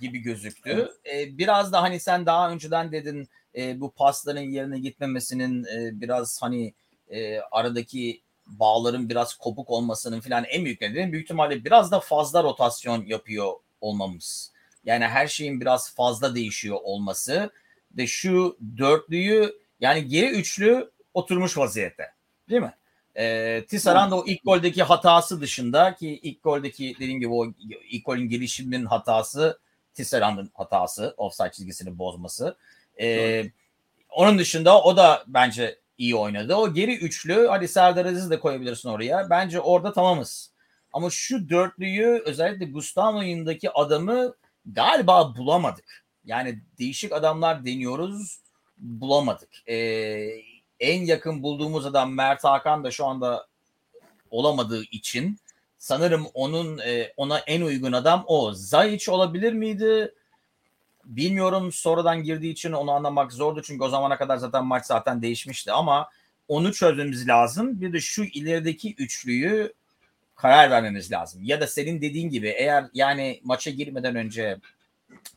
gibi gözüktü. Evet. Ee, biraz da hani sen daha önceden dedin e, bu pasların yerine gitmemesinin e, biraz hani e, aradaki bağların biraz kopuk olmasının falan en büyük nedeni büyük ihtimalle biraz da fazla rotasyon yapıyor olmamız. Yani her şeyin biraz fazla değişiyor olması ve şu dörtlüyü yani geri üçlü oturmuş vaziyette. Değil mi? E, Tisserand o ilk goldeki hatası dışında ki ilk goldeki dediğim gibi o ilk golün gelişiminin hatası Tisserand'ın hatası offside çizgisini bozması. E, onun dışında o da bence iyi oynadı. O geri üçlü hadi Serdar Aziz de koyabilirsin oraya. Bence orada tamamız. Ama şu dörtlüyü özellikle Gustavo'yundaki adamı galiba bulamadık. Yani değişik adamlar deniyoruz bulamadık. Ee, en yakın bulduğumuz adam Mert Hakan da şu anda olamadığı için sanırım onun e, ona en uygun adam o. Zayiç olabilir miydi? Bilmiyorum sonradan girdiği için onu anlamak zordu çünkü o zamana kadar zaten maç zaten değişmişti ama onu çözmemiz lazım. Bir de şu ilerideki üçlüyü karar vermemiz lazım. Ya da senin dediğin gibi eğer yani maça girmeden önce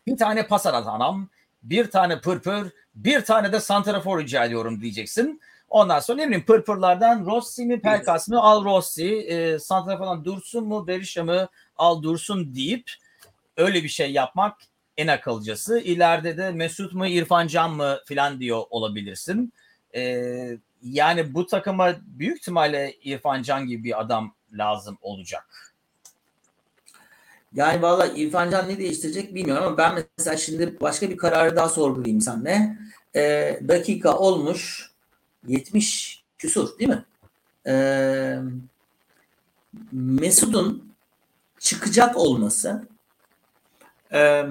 bir tane pas adam, bir tane pırpır, bir tane de santrafor rica ediyorum diyeceksin. Ondan sonra ne bileyim pırpırlardan Rossi mi Pelkas mı al Rossi, e, santrafordan Dursun mu Berisha mı al Dursun deyip öyle bir şey yapmak en akılcısı. İleride de Mesut mu İrfan Can mı filan diyor olabilirsin. Ee, yani bu takıma büyük ihtimalle İrfan Can gibi bir adam lazım olacak. Yani valla İrfan Can ne değiştirecek bilmiyorum ama ben mesela şimdi başka bir kararı daha sorgulayayım senle. Ee, dakika olmuş 70 küsur değil mi? Ee, Mesut'un çıkacak olması e,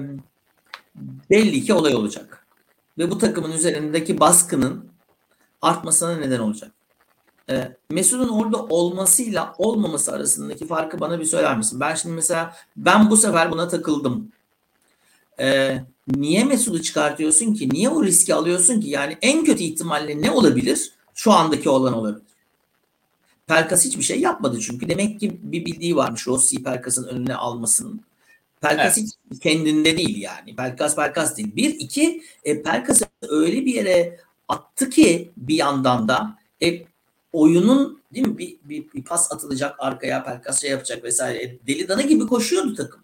belli ki olay olacak. Ve bu takımın üzerindeki baskının artmasına neden olacak. E, Mesut'un orada olmasıyla olmaması arasındaki farkı bana bir söyler misin? Ben şimdi mesela ben bu sefer buna takıldım. E, niye Mesut'u çıkartıyorsun ki? Niye o riski alıyorsun ki? Yani en kötü ihtimalle ne olabilir? Şu andaki olan olabilir. Pelkas hiçbir şey yapmadı çünkü. Demek ki bir bildiği varmış Rossi Pelkas'ın önüne almasının. Pelkas evet. hiç kendinde değil yani. Pelkas Pelkas değil. Bir, iki, e, Pelkas'ı öyle bir yere attı ki bir yandan da e, oyunun değil mi bir, bir, bir pas atılacak arkaya Pelkas şey yapacak vesaire. E, deli dana gibi koşuyordu takım.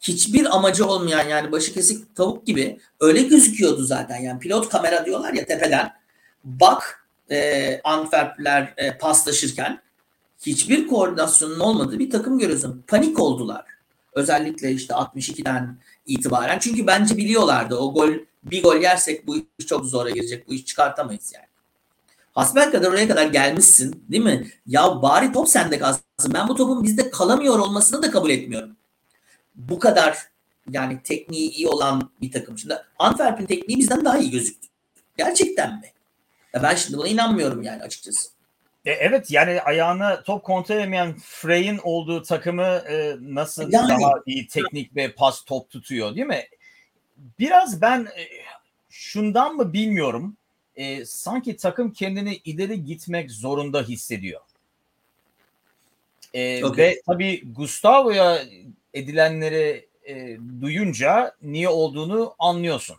Hiçbir amacı olmayan yani başı kesik tavuk gibi öyle gözüküyordu zaten. Yani pilot kamera diyorlar ya tepeden. Bak e, Antwerpler e, paslaşırken hiçbir koordinasyonun olmadığı bir takım görüyorsun. Panik oldular. Özellikle işte 62'den itibaren. Çünkü bence biliyorlardı o gol bir gol yersek bu iş çok zora girecek. Bu iş çıkartamayız yani. Hasbel kadar oraya kadar gelmişsin değil mi? Ya bari top sende kalsın. Ben bu topun bizde kalamıyor olmasını da kabul etmiyorum. Bu kadar yani tekniği iyi olan bir takım. Şimdi Antwerp'in tekniği bizden daha iyi gözüktü. Gerçekten mi? Ya ben şimdi buna inanmıyorum yani açıkçası. E, evet yani ayağını top kontrol edemeyen Frey'in olduğu takımı e, nasıl yani. daha iyi teknik ve pas top tutuyor değil mi? Biraz ben e, şundan mı bilmiyorum. E, sanki takım kendini ileri gitmek zorunda hissediyor. E, okay. Ve tabii Gustavo'ya edilenleri e, duyunca niye olduğunu anlıyorsun.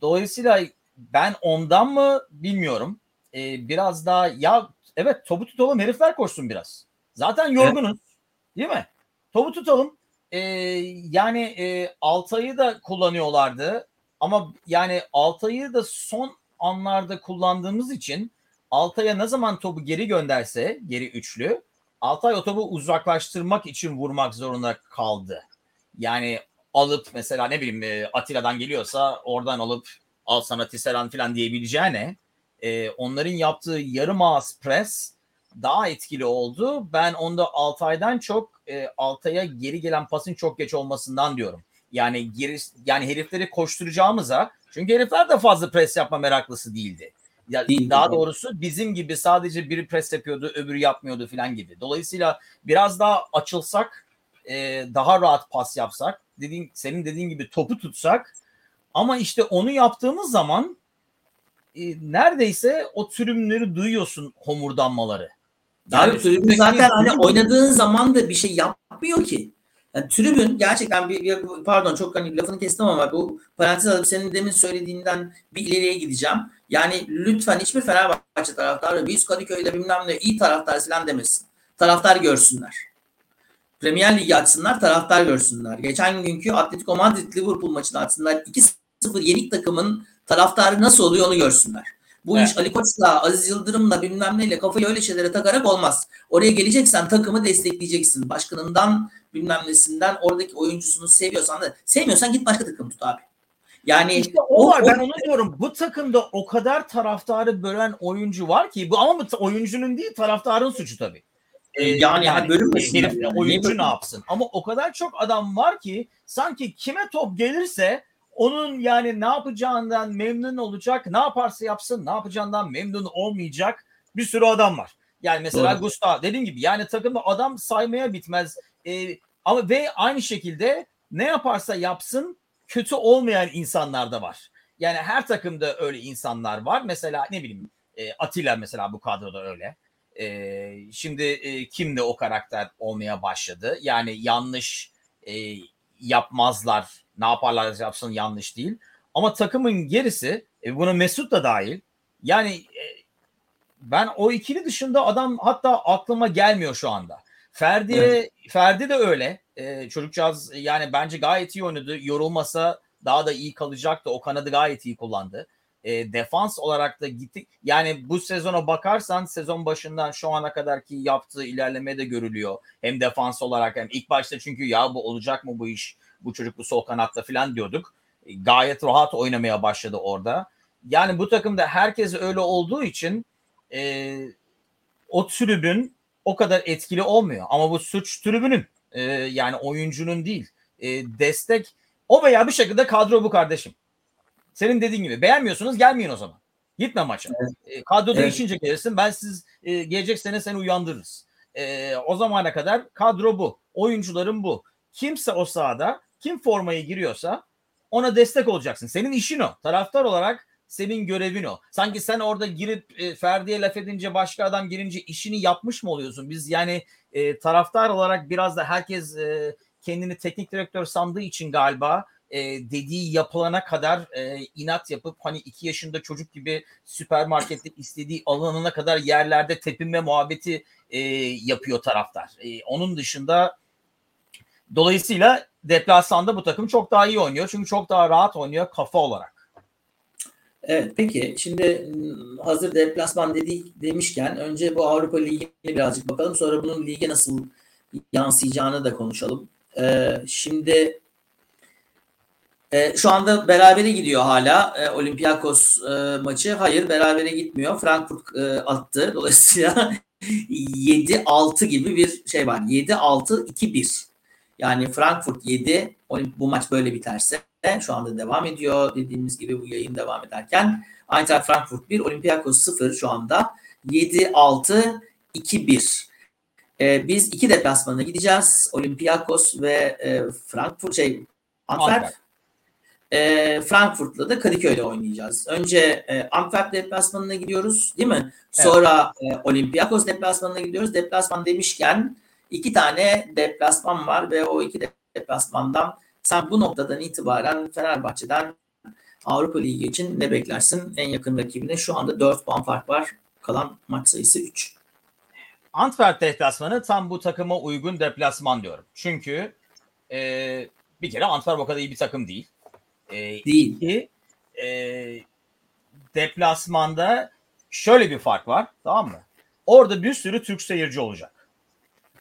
Dolayısıyla ben ondan mı bilmiyorum. E, biraz daha ya Evet topu tutalım herifler koşsun biraz. Zaten yorgunuz. Evet. Değil mi? Topu tutalım. Ee, yani e, Altay'ı da kullanıyorlardı. Ama yani Altay'ı da son anlarda kullandığımız için Altay'a ne zaman topu geri gönderse geri üçlü Altay o topu uzaklaştırmak için vurmak zorunda kaldı. Yani alıp mesela ne bileyim e, Atilla'dan geliyorsa oradan alıp al sana Tisserand falan diyebileceğine e, onların yaptığı yarım ağız pres daha etkili oldu. Ben onda Altay'dan çok e, Altay'a geri gelen pasın çok geç olmasından diyorum. Yani geri yani herifleri koşturacağımıza çünkü herifler de fazla pres yapma meraklısı değildi. Ya, Değil, daha doğrusu bizim gibi sadece biri pres yapıyordu, öbürü yapmıyordu falan gibi. Dolayısıyla biraz daha açılsak, e, daha rahat pas yapsak, dediğin senin dediğin gibi topu tutsak ama işte onu yaptığımız zaman e, neredeyse o tribünleri duyuyorsun homurdanmaları. Yani tribün zaten hani oynadığın zaman da bir şey yapmıyor ki. Yani tribün gerçekten bir, bir pardon çok hani lafını kestim ama bu parantez alıp senin demin söylediğinden bir ileriye gideceğim. Yani lütfen hiçbir Fenerbahçe taraftarı biz Kadıköy'de bilmem ne iyi taraftar falan demesin. Taraftar görsünler. Premier Ligi açsınlar, taraftar görsünler. Geçen günkü Atletico Madrid Liverpool maçını açsınlar. 2-0 yenik takımın taraftarı nasıl oluyor onu görsünler. Bu evet. iş Ali Koç'la, Aziz Yıldırım'la bilmem neyle kafayı öyle şeylere takarak olmaz. Oraya geleceksen takımı destekleyeceksin. Başkanından bilmem nesinden oradaki oyuncusunu seviyorsan da sevmiyorsan git başka takım tut abi. Yani işte o, o var. Ben onu diyorum. Bu takımda o kadar taraftarı bölen oyuncu var ki bu ama oyuncunun değil taraftarın suçu tabii. Ee, yani, yani bölünmesin. Yani. oyuncu ne yapsın? Ama o kadar çok adam var ki sanki kime top gelirse onun yani ne yapacağından memnun olacak, ne yaparsa yapsın ne yapacağından memnun olmayacak bir sürü adam var. Yani mesela Doğru. Gustav dediğim gibi yani takımda adam saymaya bitmez. Ee, ama ve aynı şekilde ne yaparsa yapsın kötü olmayan insanlar da var. Yani her takımda öyle insanlar var. Mesela ne bileyim e, Atilla mesela bu kadroda öyle. E, şimdi e, kim de o karakter olmaya başladı. Yani yanlış e, yapmazlar. Ne yaparlar yapsın yanlış değil. Ama takımın gerisi e, buna Mesut da dahil. Yani e, ben o ikili dışında adam hatta aklıma gelmiyor şu anda. Ferdi'ye evet. Ferdi de öyle. Ee, çocukcağız yani bence gayet iyi oynadı. Yorulmasa daha da iyi kalacaktı. O kanadı gayet iyi kullandı. E, defans olarak da gittik. Yani bu sezona bakarsan sezon başından şu ana kadar ki yaptığı ilerleme de görülüyor. Hem defans olarak hem ilk başta çünkü ya bu olacak mı bu iş? Bu çocuk bu sol kanatta falan diyorduk. E, gayet rahat oynamaya başladı orada. Yani bu takımda herkes öyle olduğu için e, o tribün o kadar etkili olmuyor. Ama bu suç tribünün e, yani oyuncunun değil. E, destek o veya bir şekilde kadro bu kardeşim. Senin dediğin gibi beğenmiyorsunuz gelmeyin o zaman. Gitme maça. Evet. E, kadro evet. değişince gelirsin. Ben siz e, gelecek sene seni uyandırırız. E, o zamana kadar kadro bu. Oyuncuların bu. Kimse o sahada kim formayı giriyorsa ona destek olacaksın. Senin işin o. Taraftar olarak senin görevin o. Sanki sen orada girip e, Ferdi'ye laf edince başka adam girince işini yapmış mı oluyorsun? Biz yani e, taraftar olarak biraz da herkes e, kendini teknik direktör sandığı için galiba e, dediği yapılana kadar e, inat yapıp hani iki yaşında çocuk gibi süpermarkette istediği alanına kadar yerlerde tepinme muhabbeti e, yapıyor taraftar. E, onun dışında dolayısıyla deplasmanda bu takım çok daha iyi oynuyor. Çünkü çok daha rahat oynuyor kafa olarak. Evet peki şimdi ıı, hazır deplasman dedik demişken önce bu Avrupa Ligi'ne birazcık bakalım sonra bunun lige nasıl yansıyacağını da konuşalım. Ee, şimdi e, şu anda berabere gidiyor hala e, Olympiakos e, maçı. Hayır berabere gitmiyor. Frankfurt e, attı. Dolayısıyla 7-6 gibi bir şey var. 7-6-2-1. Yani Frankfurt 7 bu maç böyle biterse şu anda devam ediyor. Dediğimiz gibi bu yayın devam ederken Eintracht Frankfurt 1, Olympiakos 0 şu anda. 7-6-2-1. Ee, biz iki deplasmana gideceğiz. Olympiakos ve e, Frankfurt şey Antwerp. E, Frankfurt'la da Kadıköy'de oynayacağız. Önce e, Antwerp deplasmanına gidiyoruz değil mi? Sonra evet. e, Olympiakos deplasmanına gidiyoruz. Deplasman demişken iki tane deplasman var ve o iki deplasmandan sen bu noktadan itibaren Fenerbahçe'den Avrupa Ligi için ne beklersin? En yakın rakibine şu anda 4 puan fark var. Kalan maç sayısı 3. Antwerp deplasmanı tam bu takıma uygun deplasman diyorum. Çünkü e, bir kere Antwerp o kadar iyi bir takım değil. E, değil. Iki, e, deplasmanda şöyle bir fark var tamam mı? Orada bir sürü Türk seyirci olacak.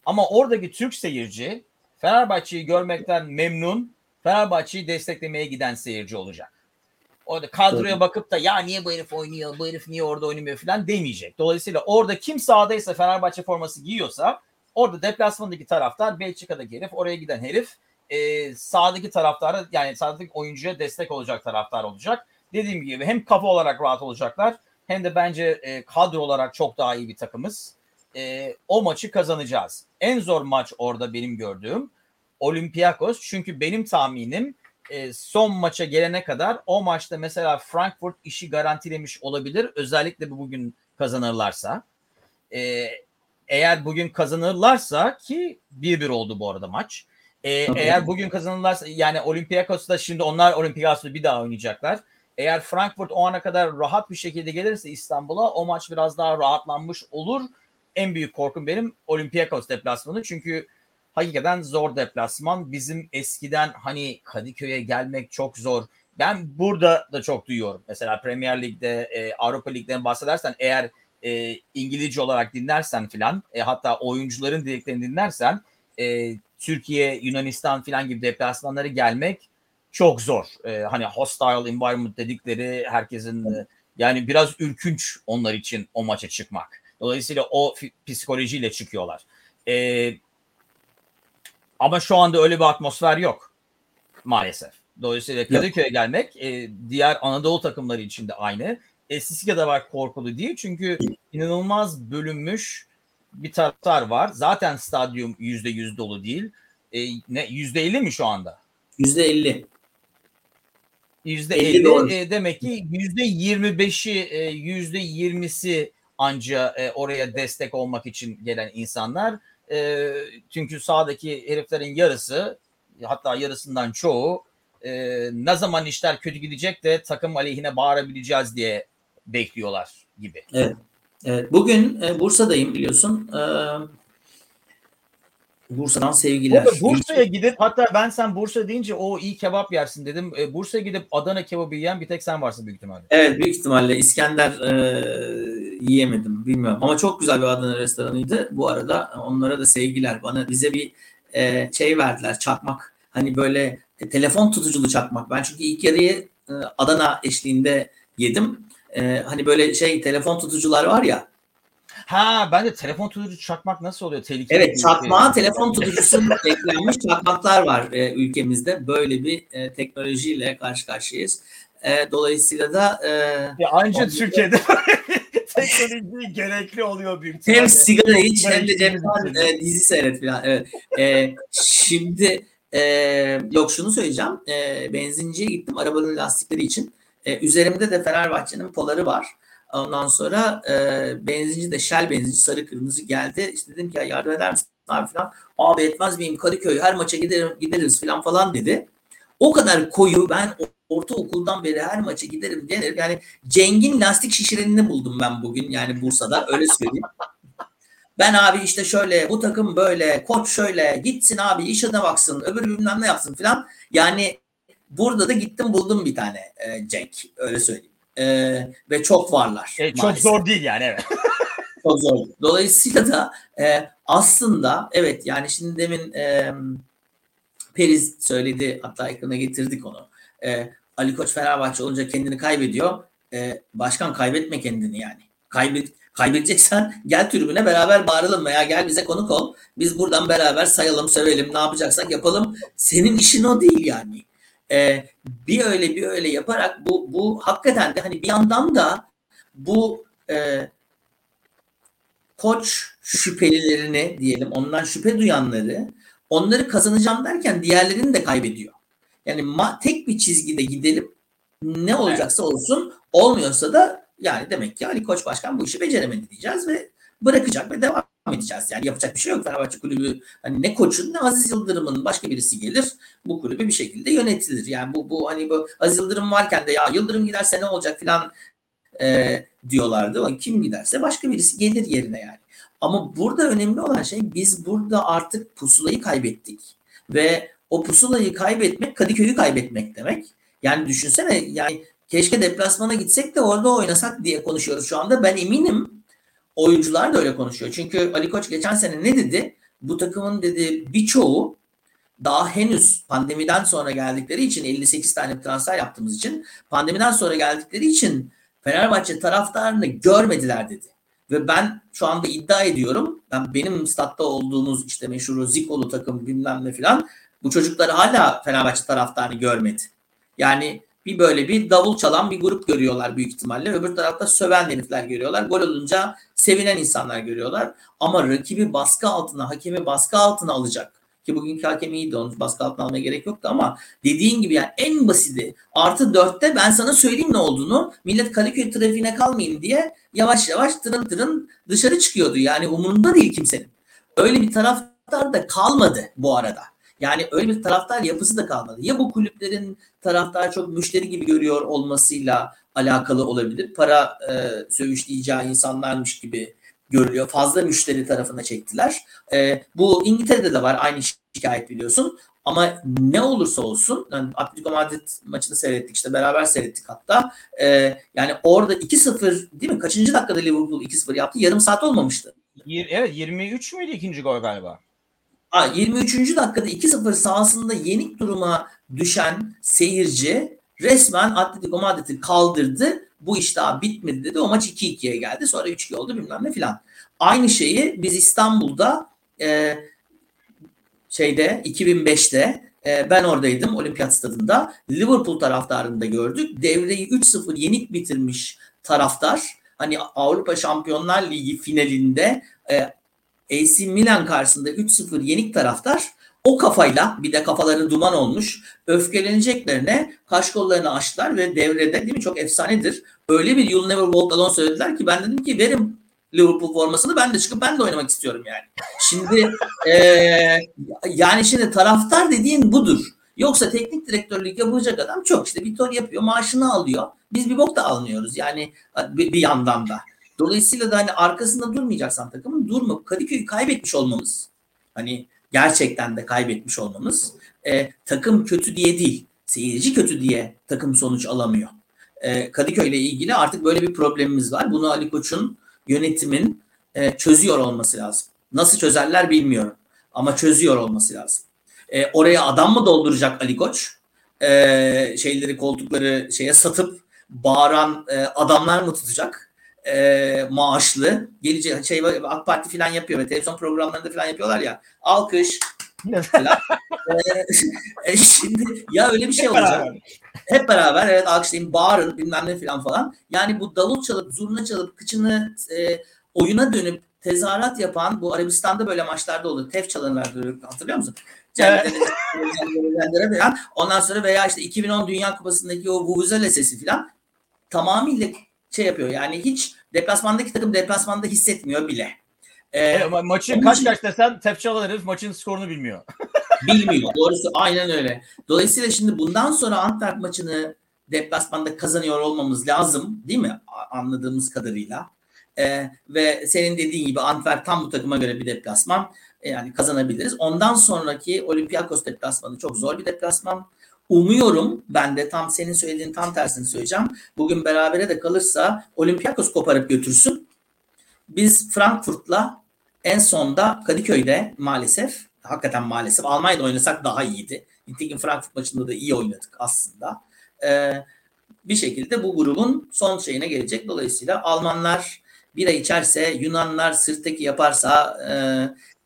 Ama oradaki Türk seyirci Fenerbahçe'yi görmekten memnun, Fenerbahçe'yi desteklemeye giden seyirci olacak. Orada kadroya bakıp da ya niye bu herif oynuyor, bu herif niye orada oynamıyor falan demeyecek. Dolayısıyla orada kim sahadaysa Fenerbahçe forması giyiyorsa orada deplasmandaki taraftar Belçika'daki herif, oraya giden herif e, sağdaki taraftara yani sağdaki oyuncuya destek olacak taraftar olacak. Dediğim gibi hem kafa olarak rahat olacaklar hem de bence e, kadro olarak çok daha iyi bir takımız. E, o maçı kazanacağız. En zor maç orada benim gördüğüm Olympiakos. Çünkü benim tahminim e, son maça gelene kadar o maçta mesela Frankfurt işi garantilemiş olabilir. Özellikle bugün kazanırlarsa. E, eğer bugün kazanırlarsa ki 1-1 oldu bu arada maç. E, eğer bugün kazanırlarsa yani Olympiakos'ta şimdi onlar Olympiakos'ta bir daha oynayacaklar. Eğer Frankfurt o ana kadar rahat bir şekilde gelirse İstanbul'a o maç biraz daha rahatlanmış olur. En büyük korkum benim Olympiakos deplasmanı. Çünkü hakikaten zor deplasman. Bizim eskiden hani Kadıköy'e gelmek çok zor. Ben burada da çok duyuyorum. Mesela Premier Lig'de, e, Avrupa Lig'den bahsedersen eğer e, İngilizce olarak dinlersen filan e, hatta oyuncuların dediklerini dinlersen e, Türkiye, Yunanistan filan gibi deplasmanları gelmek çok zor. E, hani hostile environment dedikleri herkesin e, yani biraz ürkünç onlar için o maça çıkmak. Dolayısıyla o psikolojiyle çıkıyorlar. E, ama şu anda öyle bir atmosfer yok maalesef. Dolayısıyla Kadıköy'e gelmek e, diğer Anadolu takımları için de aynı. Eskisi kadar var korkulu değil çünkü inanılmaz bölünmüş bir taraftar var. Zaten stadyum yüzde yüz dolu değil. E, ne yüzde elli mi şu anda? Yüzde elli. Yüzde elli e, demek ki yüzde yirmi beşi e, yüzde yirmisi anca e, oraya destek olmak için gelen insanlar. E, çünkü sağdaki heriflerin yarısı hatta yarısından çoğu e, ne zaman işler kötü gidecek de takım aleyhine bağırabileceğiz diye bekliyorlar gibi. Evet. evet. Bugün e, Bursa'dayım biliyorsun. E, Bursa'dan sevgiler. Burada Bursa'ya gidip hatta ben sen Bursa deyince o iyi kebap yersin dedim. E, Bursa'ya gidip Adana kebabı yiyen bir tek sen varsın büyük ihtimalle. Evet büyük ihtimalle İskender e, yiyemedim bilmiyorum. Ama çok güzel bir Adana restoranıydı. Bu arada onlara da sevgiler. Bana bize bir e, şey verdiler çakmak. Hani böyle e, telefon tutuculu çakmak. Ben çünkü ilk yarıyı e, Adana eşliğinde yedim. E, hani böyle şey telefon tutucular var ya Ha ben de telefon tutucu çakmak nasıl oluyor? Tehlikeli evet çakmağa telefon tutucusu eklenmiş çakmaklar var e, ülkemizde. Böyle bir e, teknolojiyle karşı karşıyayız. E, dolayısıyla da e, ya anca Türkiye'de teknoloji gerekli oluyor büyük. Hem sigara iç hem de cepten e, dizi seyret falan. Evet. E, şimdi e, yok şunu söyleyeceğim. E, benzinciye gittim arabanın lastikleri için. E, üzerimde de Fenerbahçe'nin poları var. Ondan sonra e, benzinci de Shell benzinci sarı kırmızı geldi. İşte dedim ki ya yardım eder misin abi falan. Abi etmez miyim Kadıköy her maça giderim, gideriz falan falan dedi. O kadar koyu ben ortaokuldan beri her maça giderim gelir. Yani Ceng'in lastik şişirenini buldum ben bugün yani Bursa'da öyle söyleyeyim. Ben abi işte şöyle bu takım böyle koç şöyle gitsin abi işine baksın öbür bilmem ne yapsın falan. Yani burada da gittim buldum bir tane e, Cenk öyle söyleyeyim e, ve çok varlar. E, çok zor değil yani evet. çok zor. Dolayısıyla da e, aslında evet yani şimdi demin e, Periz söyledi hatta ekrana getirdik onu. E, Ali Koç Fenerbahçe olunca kendini kaybediyor. E, başkan kaybetme kendini yani. Kaybet, kaybedeceksen gel tribüne beraber bağıralım veya gel bize konuk ol. Biz buradan beraber sayalım, sövelim, ne yapacaksak yapalım. Senin işin o değil yani e, bir öyle bir öyle yaparak bu bu hakikaten de hani bir yandan da bu e, koç şüphelilerini diyelim ondan şüphe duyanları onları kazanacağım derken diğerlerini de kaybediyor. Yani ma- tek bir çizgide gidelim ne olacaksa olsun olmuyorsa da yani demek ki Ali Koç Başkan bu işi beceremedi diyeceğiz ve bırakacak ve devam edeceğiz. Yani yapacak bir şey yok. Fenerbahçe kulübü hani ne koçun ne Aziz Yıldırım'ın başka birisi gelir bu kulübü bir şekilde yönetilir. Yani bu bu hani bu Aziz Yıldırım varken de ya Yıldırım giderse ne olacak filan e, diyorlardı. Kim giderse başka birisi gelir yerine yani. Ama burada önemli olan şey biz burada artık pusulayı kaybettik. Ve o pusulayı kaybetmek Kadıköy'ü kaybetmek demek. Yani düşünsene yani keşke deplasmana gitsek de orada oynasak diye konuşuyoruz şu anda. Ben eminim oyuncular da öyle konuşuyor. Çünkü Ali Koç geçen sene ne dedi? Bu takımın dedi birçoğu daha henüz pandemiden sonra geldikleri için 58 tane transfer yaptığımız için pandemiden sonra geldikleri için Fenerbahçe taraftarını görmediler dedi. Ve ben şu anda iddia ediyorum. Ben benim statta olduğumuz işte meşhur Zikolu takım bilmem ne filan bu çocukları hala Fenerbahçe taraftarını görmedi. Yani bir böyle bir davul çalan bir grup görüyorlar büyük ihtimalle. Öbür tarafta söven herifler görüyorlar. Gol olunca sevinen insanlar görüyorlar. Ama rakibi baskı altına, hakemi baskı altına alacak. Ki bugünkü hakem iyiydi onu baskı altına almaya gerek yoktu ama dediğin gibi yani en basiti artı dörtte ben sana söyleyeyim ne olduğunu millet Kadıköy trafiğine kalmayayım diye yavaş yavaş tırın tırın dışarı çıkıyordu. Yani umurunda değil kimsenin. Öyle bir taraftar da kalmadı bu arada. Yani öyle bir taraftar yapısı da kalmadı. Ya bu kulüplerin taraftar çok müşteri gibi görüyor olmasıyla alakalı olabilir. Para e, söğüşleyeceği insanlarmış gibi görülüyor. Fazla müşteri tarafına çektiler. E, bu İngiltere'de de var aynı şikayet biliyorsun. Ama ne olursa olsun yani Atletico Madrid maçını seyrettik işte beraber seyrettik hatta. E, yani orada 2-0 değil mi? Kaçıncı dakikada Liverpool 2-0 yaptı? Yarım saat olmamıştı. Evet 23 müydü ikinci gol galiba? 23. dakikada 2-0 sahasında yenik duruma düşen seyirci resmen Atletico Madrid'i kaldırdı. Bu iş daha bitmedi dedi. O maç 2-2'ye geldi. Sonra 3-2 oldu bilmem ne filan. Aynı şeyi biz İstanbul'da e, şeyde 2005'te e, ben oradaydım olimpiyat stadında. Liverpool taraftarını da gördük. Devreyi 3-0 yenik bitirmiş taraftar. Hani Avrupa Şampiyonlar Ligi finalinde e, AC Milan karşısında 3-0 yenik taraftar o kafayla bir de kafaları duman olmuş öfkeleneceklerine kaş kollarını açtılar ve devrede değil mi çok efsanedir. Öyle bir You'll Never Walk Alone söylediler ki ben dedim ki verim Liverpool formasını ben de çıkıp ben de oynamak istiyorum yani. Şimdi e, yani şimdi taraftar dediğin budur. Yoksa teknik direktörlük yapacak adam çok işte bir ton yapıyor maaşını alıyor. Biz bir bok da almıyoruz yani bir yandan da. Dolayısıyla da hani arkasında durmayacaksan takımın durma. Kadıköy'ü kaybetmiş olmamız. Hani gerçekten de kaybetmiş olmamız. E, takım kötü diye değil. Seyirci kötü diye takım sonuç alamıyor. E, Kadıköy ile ilgili artık böyle bir problemimiz var. Bunu Ali Koç'un yönetimin e, çözüyor olması lazım. Nasıl çözerler bilmiyorum. Ama çözüyor olması lazım. E, oraya adam mı dolduracak Ali Koç? E, şeyleri koltukları şeye satıp bağıran e, adamlar mı tutacak? E, maaşlı gelecek şey AK Parti falan yapıyor ve televizyon programlarında falan yapıyorlar ya alkış falan. e, şimdi ya öyle bir şey Hep olacak. Beraber. Hep beraber evet alkışlayın bağırın bilmem ne falan falan. Yani bu davul çalıp zurna çalıp kıçını e, oyuna dönüp tezahürat yapan bu Arabistan'da böyle maçlarda olur. Tef çalınırlar hatırlıyor musun? Evet. Ondan sonra veya işte 2010 Dünya Kupası'ndaki o Vuvuzela sesi falan tamamıyla şey yapıyor. Yani hiç deplasmandaki takım deplasmanda hissetmiyor bile. Ee, e, ma- maçı kaç kaç desen Tepçalı herif maçın skorunu bilmiyor. bilmiyor. Doğrusu aynen öyle. Dolayısıyla şimdi bundan sonra Antwerp maçını deplasmanda kazanıyor olmamız lazım değil mi? Anladığımız kadarıyla. Ee, ve senin dediğin gibi Antwerp tam bu takıma göre bir deplasman. E, yani kazanabiliriz. Ondan sonraki Olympiakos deplasmanı çok zor bir deplasman. Umuyorum ben de tam senin söylediğin tam tersini söyleyeceğim. Bugün berabere de kalırsa Olympiakos koparıp götürsün. Biz Frankfurt'la en sonda Kadıköy'de maalesef hakikaten maalesef Almanya'da oynasak daha iyiydi. Nitekim Frankfurt maçında da iyi oynadık aslında. Ee, bir şekilde bu grubun son şeyine gelecek. Dolayısıyla Almanlar bira içerse, Yunanlar sırttaki yaparsa, e,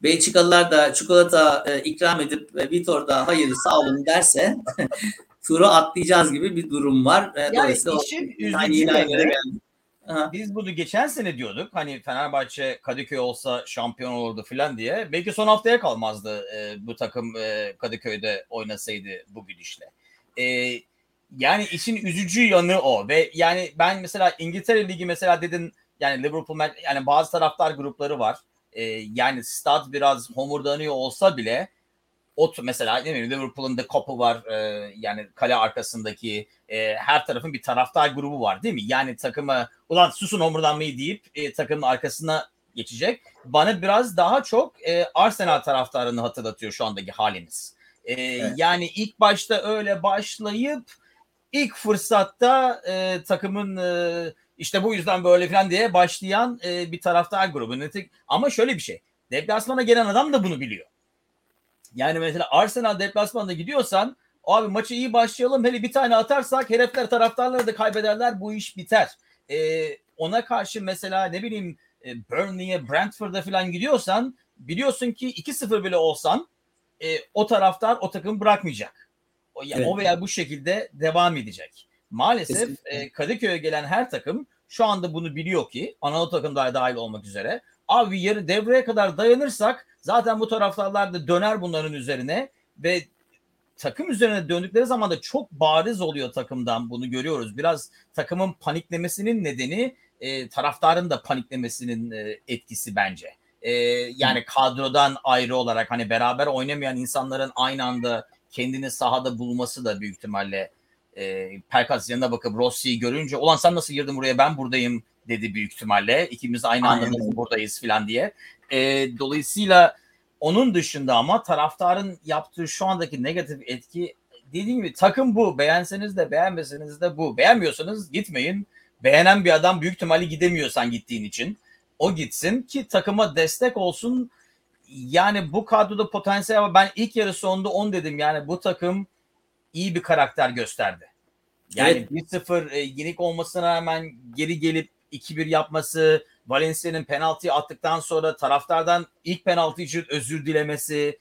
Belçikalılar da çikolata e, ikram edip e, Vitor da hayır sağ olun derse turu atlayacağız gibi bir durum var. E, yani işin üzücü biz bunu geçen sene diyorduk. Hani Fenerbahçe Kadıköy olsa şampiyon olurdu falan diye. Belki son haftaya kalmazdı e, bu takım e, Kadıköy'de oynasaydı bu gidişle. E, yani işin üzücü yanı o ve yani ben mesela İngiltere Ligi mesela dedin yani Liverpool yani bazı taraftar grupları var e, yani stad biraz homurdanıyor olsa bile ot mesela ne bileyim Liverpool'un da kopu var e, yani kale arkasındaki e, her tarafın bir taraftar grubu var değil mi? Yani takımı ulan susun homurdanmayı deyip e, takımın arkasına geçecek. Bana biraz daha çok e, Arsenal taraftarını hatırlatıyor şu andaki halimiz. E, evet. Yani ilk başta öyle başlayıp ilk fırsatta e, takımın e, işte bu yüzden böyle falan diye başlayan e, bir taraftar grubu. Ama şöyle bir şey. Deplasmana gelen adam da bunu biliyor. Yani mesela Arsenal deplasmanda gidiyorsan abi maçı iyi başlayalım hele bir tane atarsak herifler taraftarları da kaybederler bu iş biter. Ee, ona karşı mesela ne bileyim e, Burnley'e Brentford'a falan gidiyorsan biliyorsun ki 2-0 bile olsan e, o taraftar o takımı bırakmayacak. O, yani evet. o veya bu şekilde devam edecek. Maalesef e, Kadıköy'e gelen her takım şu anda bunu biliyor ki Anadolu takımları dahil olmak üzere. Abi yarı devreye kadar dayanırsak zaten bu taraftarlar da döner bunların üzerine ve takım üzerine döndükleri zaman da çok bariz oluyor takımdan bunu görüyoruz. Biraz takımın paniklemesinin nedeni e, taraftarın da paniklemesinin e, etkisi bence. E, yani kadrodan ayrı olarak hani beraber oynamayan insanların aynı anda kendini sahada bulması da büyük ihtimalle e, Pelkas yanına bakıp Rossi'yi görünce ulan sen nasıl girdin buraya ben buradayım dedi büyük ihtimalle. İkimiz aynı anda nasıl buradayız falan diye. E, dolayısıyla onun dışında ama taraftarın yaptığı şu andaki negatif etki dediğim gibi takım bu. Beğenseniz de beğenmeseniz de bu. Beğenmiyorsanız gitmeyin. Beğenen bir adam büyük ihtimalle gidemiyorsan gittiğin için. O gitsin ki takıma destek olsun. Yani bu kadroda potansiyel var. Ben ilk yarı sonunda 10 dedim. Yani bu takım iyi bir karakter gösterdi. Yani evet. 1-0 e, yenik olmasına rağmen geri gelip 2-1 yapması, Valencia'nın penaltıyı attıktan sonra taraftardan ilk penaltı için özür dilemesi.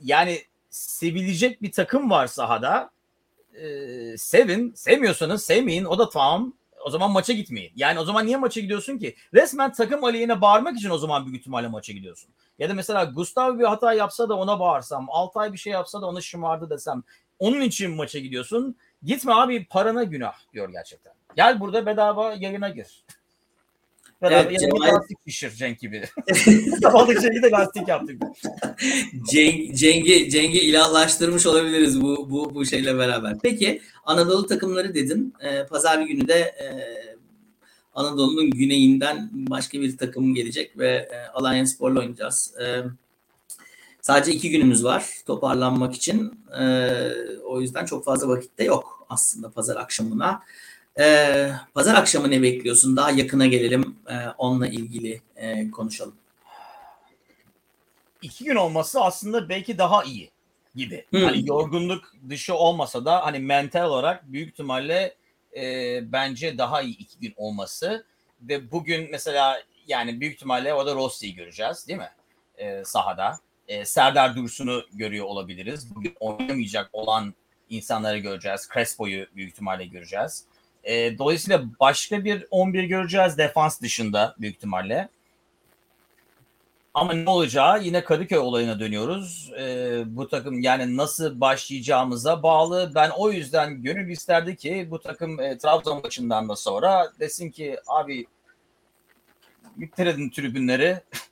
Yani sevilecek bir takım var sahada. Ee, sevin, sevmiyorsanız sevmeyin o da tamam. O zaman maça gitmeyin. Yani o zaman niye maça gidiyorsun ki? Resmen takım aleyhine bağırmak için o zaman büyük ihtimalle maça gidiyorsun. Ya da mesela Gustav bir hata yapsa da ona bağırsam, Altay bir şey yapsa da ona şımardı desem. Onun için maça gidiyorsun. Gitme abi parana günah diyor gerçekten. Gel burada bedava yayına gir. Beraber evet, Cemal... lastik pişir Cenk gibi. Sabahlık Cenk'i de lastik yaptık. Cenk, Cenk'i, Cenk'i ilahlaştırmış olabiliriz bu, bu, bu şeyle beraber. Peki Anadolu takımları dedin. Ee, Pazar günü de e, Anadolu'nun güneyinden başka bir takım gelecek ve e, Alanya Spor'la oynayacağız. E, sadece iki günümüz var toparlanmak için. E, o yüzden çok fazla vakit de yok aslında pazar akşamına. Ee, pazar akşamı ne bekliyorsun? Daha yakına gelelim. E, onunla ilgili e, konuşalım. İki gün olması aslında belki daha iyi gibi. Hmm. Hani yorgunluk dışı olmasa da hani mental olarak büyük ihtimalle e, bence daha iyi iki gün olması ve bugün mesela yani büyük ihtimalle orada Rossi'yi göreceğiz değil mi? E, sahada. E, Serdar Dursun'u görüyor olabiliriz. Bugün oynamayacak olan insanları göreceğiz. Crespo'yu büyük ihtimalle göreceğiz. E, dolayısıyla başka bir 11 göreceğiz defans dışında büyük ihtimalle. Ama ne olacağı yine Kadıköy olayına dönüyoruz. E, bu takım yani nasıl başlayacağımıza bağlı. Ben o yüzden gönül isterdi ki bu takım e, Trabzon maçından da sonra desin ki abi bitirin tribünleri.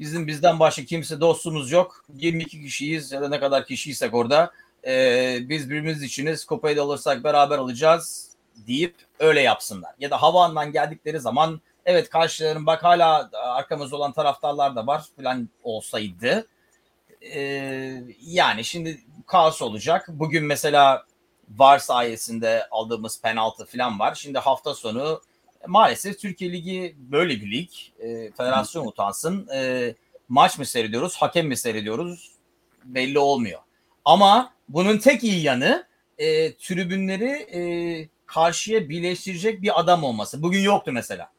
Bizim bizden başka kimse dostumuz yok. 22 kişiyiz ya da ne kadar kişiysek orada. E, biz birbirimiz içiniz. Kupayı da alırsak beraber alacağız deyip öyle yapsınlar. Ya da havaalanından geldikleri zaman evet karşılarım bak hala arkamızda olan taraftarlar da var falan olsaydı e, yani şimdi kaos olacak. Bugün mesela VAR sayesinde aldığımız penaltı falan var. Şimdi hafta sonu maalesef Türkiye Ligi böyle bir lig. E, federasyon utansın. E, maç mı seyrediyoruz, hakem mi seyrediyoruz belli olmuyor. Ama bunun tek iyi yanı e, tribünleri e, karşıya birleştirecek bir adam olması. Bugün yoktu mesela.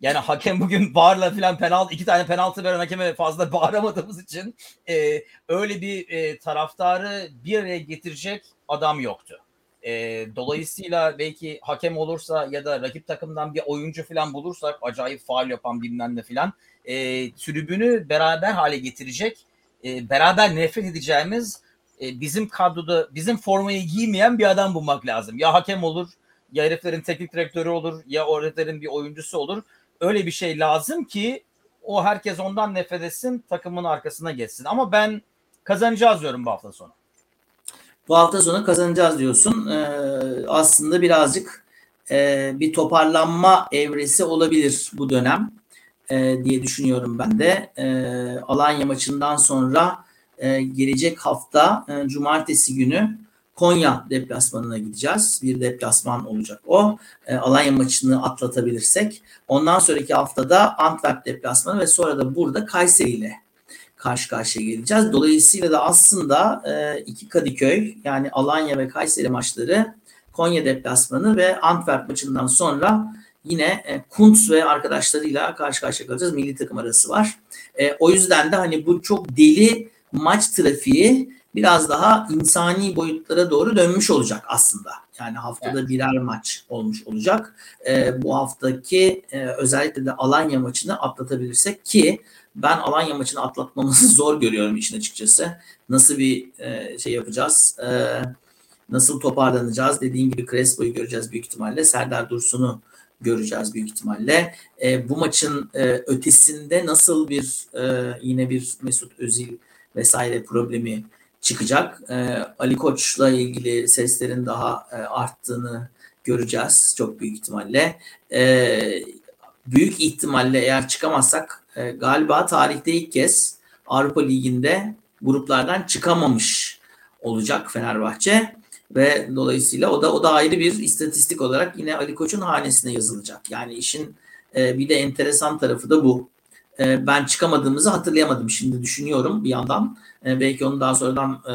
Yani hakem bugün bağırla falan penaltı iki tane penaltı veren hakeme fazla bağıramadığımız için e, öyle bir e, taraftarı bir araya getirecek adam yoktu. E, dolayısıyla belki hakem olursa ya da rakip takımdan bir oyuncu falan bulursak acayip faal yapan bilmem ne falan e, tribünü beraber hale getirecek e, beraber nefret edeceğimiz e, bizim kadroda bizim formayı giymeyen bir adam bulmak lazım. Ya hakem olur, ya heriflerin teknik direktörü olur, ya heriflerin bir oyuncusu olur. Öyle bir şey lazım ki o herkes ondan nefret etsin, takımın arkasına geçsin. Ama ben kazanacağız diyorum bu hafta sonu. Bu hafta sonu kazanacağız diyorsun. Ee, aslında birazcık e, bir toparlanma evresi olabilir bu dönem e, diye düşünüyorum ben de. E, Alanya maçından sonra e, gelecek hafta e, cumartesi günü Konya deplasmanına gideceğiz. Bir deplasman olacak o. E, Alanya maçını atlatabilirsek. Ondan sonraki haftada Antwerp deplasmanı ve sonra da burada Kayseri ile karşı karşıya geleceğiz. Dolayısıyla da aslında e, iki Kadıköy yani Alanya ve Kayseri maçları Konya deplasmanı ve Antwerp maçından sonra yine e, Kuntz ve arkadaşlarıyla karşı karşıya kalacağız. Milli takım arası var. E, o yüzden de hani bu çok deli maç trafiği biraz daha insani boyutlara doğru dönmüş olacak aslında. Yani haftada evet. birer maç olmuş olacak. E, bu haftaki e, özellikle de Alanya maçını atlatabilirsek ki ben Alanya maçını atlatmamızı zor görüyorum işin açıkçası. Nasıl bir e, şey yapacağız? E, nasıl toparlanacağız? Dediğim gibi Crespo'yu göreceğiz büyük ihtimalle. Serdar Dursun'u göreceğiz büyük ihtimalle. E, bu maçın e, ötesinde nasıl bir e, yine bir Mesut Özil vesaire problemi çıkacak. E, Ali Koç'la ilgili seslerin daha e, arttığını göreceğiz çok büyük ihtimalle. E, büyük ihtimalle eğer çıkamazsak e, galiba tarihte ilk kez Avrupa Ligi'nde gruplardan çıkamamış olacak Fenerbahçe ve dolayısıyla o da o da ayrı bir istatistik olarak yine Ali Koç'un hanesine yazılacak. Yani işin e, bir de enteresan tarafı da bu. E, ben çıkamadığımızı hatırlayamadım şimdi düşünüyorum bir yandan. E, belki onu daha sonradan e,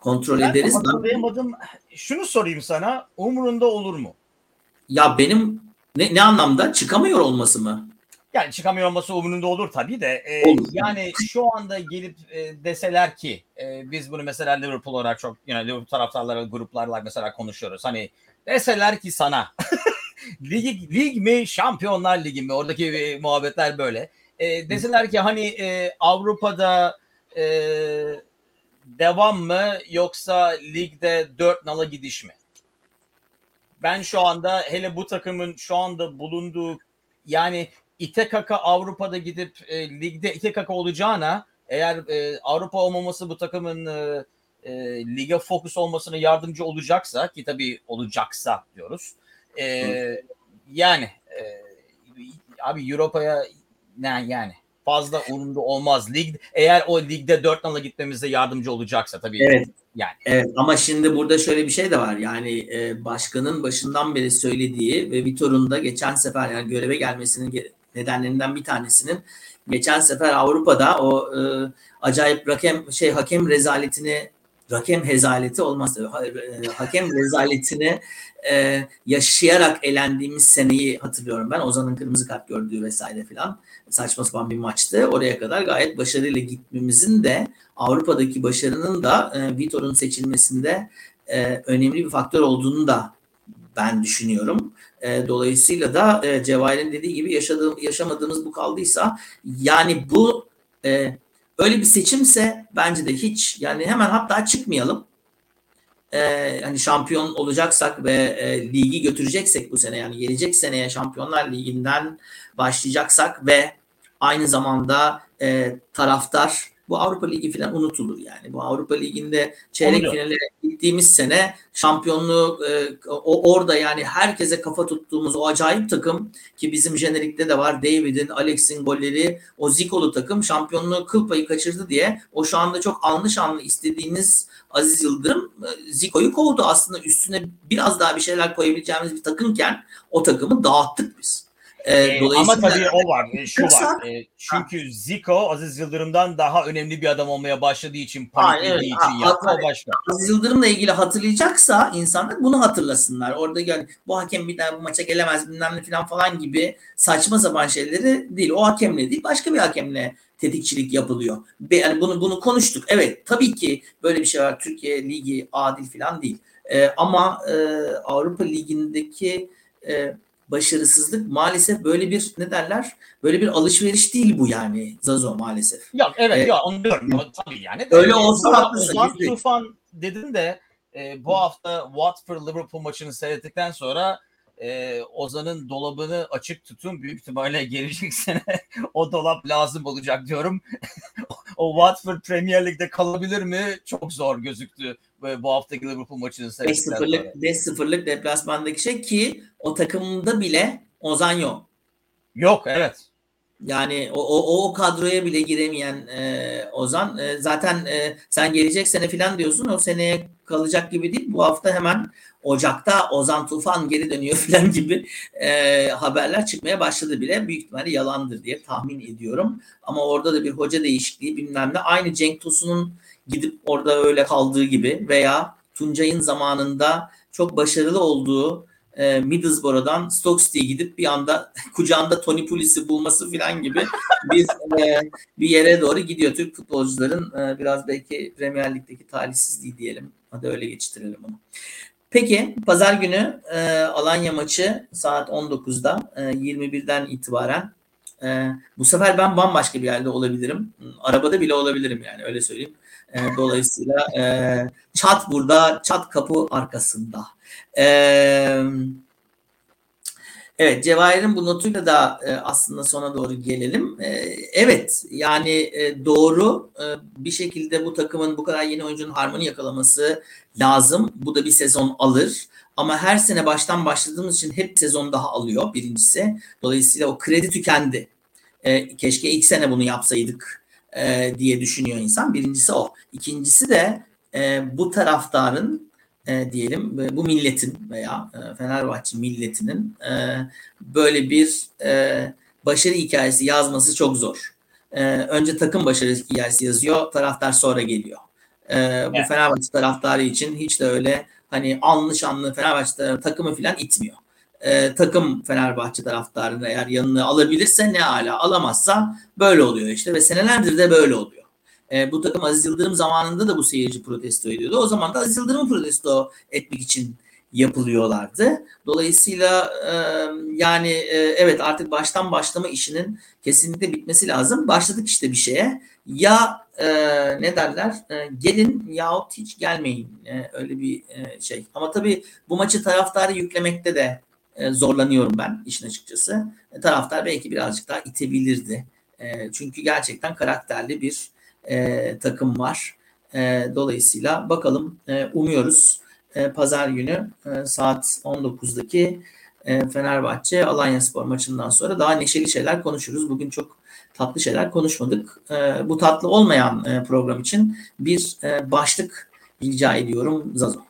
kontrol ben ederiz. Hatırlayamadım. Şunu sorayım sana. Umurunda olur mu? Ya benim ne, ne anlamda? Çıkamıyor olması mı? Yani çıkamıyor olması umurunda olur tabii de. E, olur. Yani şu anda gelip e, deseler ki e, biz bunu mesela Liverpool olarak çok yani Liverpool taraftarları gruplarla mesela konuşuyoruz. Hani deseler ki sana lig, lig mi şampiyonlar ligi mi oradaki e, muhabbetler böyle. E, deseler ki hani e, Avrupa'da e, devam mı yoksa ligde dört nala gidiş mi? Ben şu anda hele bu takımın şu anda bulunduğu yani ite kaka Avrupa'da gidip e, ligde ite kaka olacağına eğer e, Avrupa olmaması bu takımın e, e, lige fokus olmasına yardımcı olacaksa ki tabii olacaksa diyoruz. E, yani e, abi Avrupa'ya ne yani fazla umurumda olmaz. Lig eğer o ligde dört nala gitmemize yardımcı olacaksa tabii. Evet. Yani. Evet ama şimdi burada şöyle bir şey de var. Yani e, başkanın başından beri söylediği ve Vitor'un da geçen sefer yani göreve gelmesinin nedenlerinden bir tanesinin geçen sefer Avrupa'da o e, acayip hakem şey hakem rezaletini hakem hezaleti olmaz. E, hakem rezaletini e, yaşayarak elendiğimiz seneyi hatırlıyorum ben. Ozan'ın kırmızı kart gördüğü vesaire filan. Saçma sapan bir maçtı. Oraya kadar gayet başarıyla gitmemizin de Avrupa'daki başarının da e, Vitor'un seçilmesinde e, önemli bir faktör olduğunu da ben düşünüyorum. E, dolayısıyla da e, Cevahir'in dediği gibi yaşadığım, yaşamadığımız bu kaldıysa yani bu e, öyle bir seçimse bence de hiç yani hemen hatta çıkmayalım. E, hani şampiyon olacaksak ve e, ligi götüreceksek bu sene yani gelecek seneye Şampiyonlar Ligi'nden başlayacaksak ve aynı zamanda e, taraftar bu Avrupa Ligi falan unutulur yani. Bu Avrupa Ligi'nde çeyrek finale gittiğimiz sene şampiyonluğu e, o orada yani herkese kafa tuttuğumuz o acayip takım ki bizim jenerikte de var David'in, Alex'in golleri o Ziko'lu takım şampiyonluğu kıl payı kaçırdı diye o şu anda çok anlı şanlı istediğiniz Aziz Yıldırım e, Ziko'yu kovdu aslında üstüne biraz daha bir şeyler koyabileceğimiz bir takımken o takımı dağıttık biz. E, ama tabii o var, şu var. E, çünkü Zico Aziz Yıldırım'dan daha önemli bir adam olmaya başladığı için, paniklediği için yaptı o başka. Aziz Yıldırım'la ilgili hatırlayacaksa insanlar bunu hatırlasınlar. Orada yani bu hakem bir daha bu maça gelemez bilmem ne falan falan gibi saçma sapan şeyleri değil. O hakemle değil başka bir hakemle tetikçilik yapılıyor. Yani bunu bunu konuştuk. Evet tabii ki böyle bir şey var. Türkiye Ligi adil falan değil. E, ama e, Avrupa Ligi'ndeki e, başarısızlık maalesef böyle bir ne derler? Böyle bir alışveriş değil bu yani Zazo maalesef. Ya evet ee, ya onu diyorum tabii yani. Öyle olsa haklısın. Ozan Tufan dedin de e, bu hafta Watford Liverpool maçını seyrettikten sonra e, Ozan'ın dolabını açık tutun. Büyük ihtimalle gelecek sene o dolap lazım olacak diyorum. O Watford Premier Lig'de kalabilir mi? Çok zor gözüktü bu haftaki Liverpool maçını seyrettikten 5-0'lık, 5-0'lık deplasmandaki şey ki o takımda bile Ozan yok. Yok evet. Yani o, o, o kadroya bile giremeyen e, Ozan e, zaten e, sen gelecek sene falan diyorsun o seneye kalacak gibi değil. Bu hafta hemen Ocak'ta Ozan Tufan geri dönüyor falan gibi e, haberler çıkmaya başladı bile. Büyük ihtimalle yalandır diye tahmin ediyorum. Ama orada da bir hoca değişikliği bilmem ne. Aynı Cenk Tosun'un gidip orada öyle kaldığı gibi veya Tuncay'ın zamanında çok başarılı olduğu e, Middlesbrough'dan Stoke City'ye gidip bir anda kucağında Tony Pulis'i bulması falan gibi bir e, bir yere doğru gidiyor. Türk futbolcuların e, biraz belki Premier Lig'deki talihsizliği diyelim. Hadi öyle geçiştirelim onu. Peki pazar günü e, Alanya maçı saat 19'da e, 21'den itibaren e, bu sefer ben bambaşka bir yerde olabilirim. Arabada bile olabilirim yani öyle söyleyeyim. E, dolayısıyla e, çat burada, çat kapı arkasında. E, evet Cevahir'in bu notuyla da e, aslında sona doğru gelelim. E, evet yani e, doğru bir şekilde bu takımın bu kadar yeni oyuncunun harmoni yakalaması lazım. Bu da bir sezon alır. Ama her sene baştan başladığımız için hep sezon daha alıyor birincisi. Dolayısıyla o kredi tükendi. Keşke ilk sene bunu yapsaydık diye düşünüyor insan. Birincisi o. İkincisi de bu taraftarın e, diyelim bu milletin veya e, Fenerbahçe milletinin e, böyle bir e, başarı hikayesi yazması çok zor. E, önce takım başarı hikayesi yazıyor, taraftar sonra geliyor. E, bu evet. Fenerbahçe taraftarı için hiç de öyle hani anlı şanlı Fenerbahçe takımı falan itmiyor. E, takım Fenerbahçe taraftarını eğer yanına alabilirse ne ala alamazsa böyle oluyor işte ve senelerdir de böyle oluyor. E, bu takım Aziz Yıldırım zamanında da bu seyirci protesto ediyordu. O zaman da Aziz Yıldırım protesto etmek için yapılıyorlardı. Dolayısıyla e, yani e, evet artık baştan başlama işinin kesinlikle bitmesi lazım. Başladık işte bir şeye. Ya e, ne derler e, gelin yahut hiç gelmeyin e, öyle bir e, şey. Ama tabii bu maçı taraftarı yüklemekte de e, zorlanıyorum ben işin açıkçası. E, taraftar belki birazcık daha itebilirdi. E, çünkü gerçekten karakterli bir e, takım var. E, dolayısıyla bakalım e, umuyoruz e, pazar günü e, saat 19'daki e, Fenerbahçe Alanya Spor maçından sonra daha neşeli şeyler konuşuruz. Bugün çok tatlı şeyler konuşmadık. E, bu tatlı olmayan e, program için bir e, başlık rica ediyorum Zazo.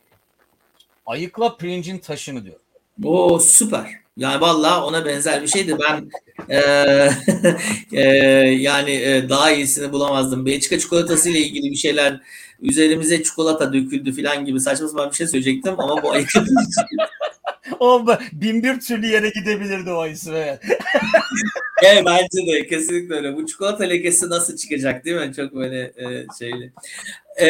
Ayıkla pirincin taşını diyor. O süper. Yani valla ona benzer bir şeydi. Ben e, e, yani e, daha iyisini bulamazdım. Belçika çikolatası ile ilgili bir şeyler üzerimize çikolata döküldü falan gibi saçma sapan bir şey söyleyecektim ama bu ayıp o bin bir türlü yere gidebilirdi o isim. Evet. bence de kesinlikle öyle. Bu çikolata lekesi nasıl çıkacak değil mi? Çok böyle e, şeyli. Ee,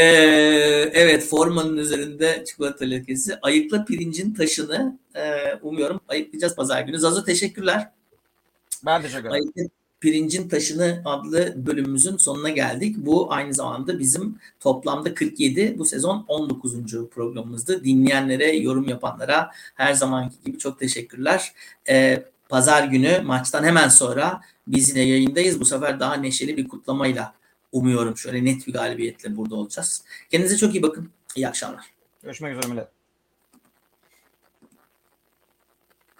evet formanın üzerinde çikolata lekesi. Ayıkla pirincin taşını e, umuyorum ayıklayacağız pazar günü. Zazo teşekkürler. Ben teşekkür ederim. Ayıkla Pirincin Taşını adlı bölümümüzün sonuna geldik. Bu aynı zamanda bizim toplamda 47 bu sezon 19. programımızdı. Dinleyenlere, yorum yapanlara her zamanki gibi çok teşekkürler. Ee, Pazar günü maçtan hemen sonra biz yine yayındayız. Bu sefer daha neşeli bir kutlamayla umuyorum şöyle net bir galibiyetle burada olacağız. Kendinize çok iyi bakın. İyi akşamlar. Görüşmek üzere millet.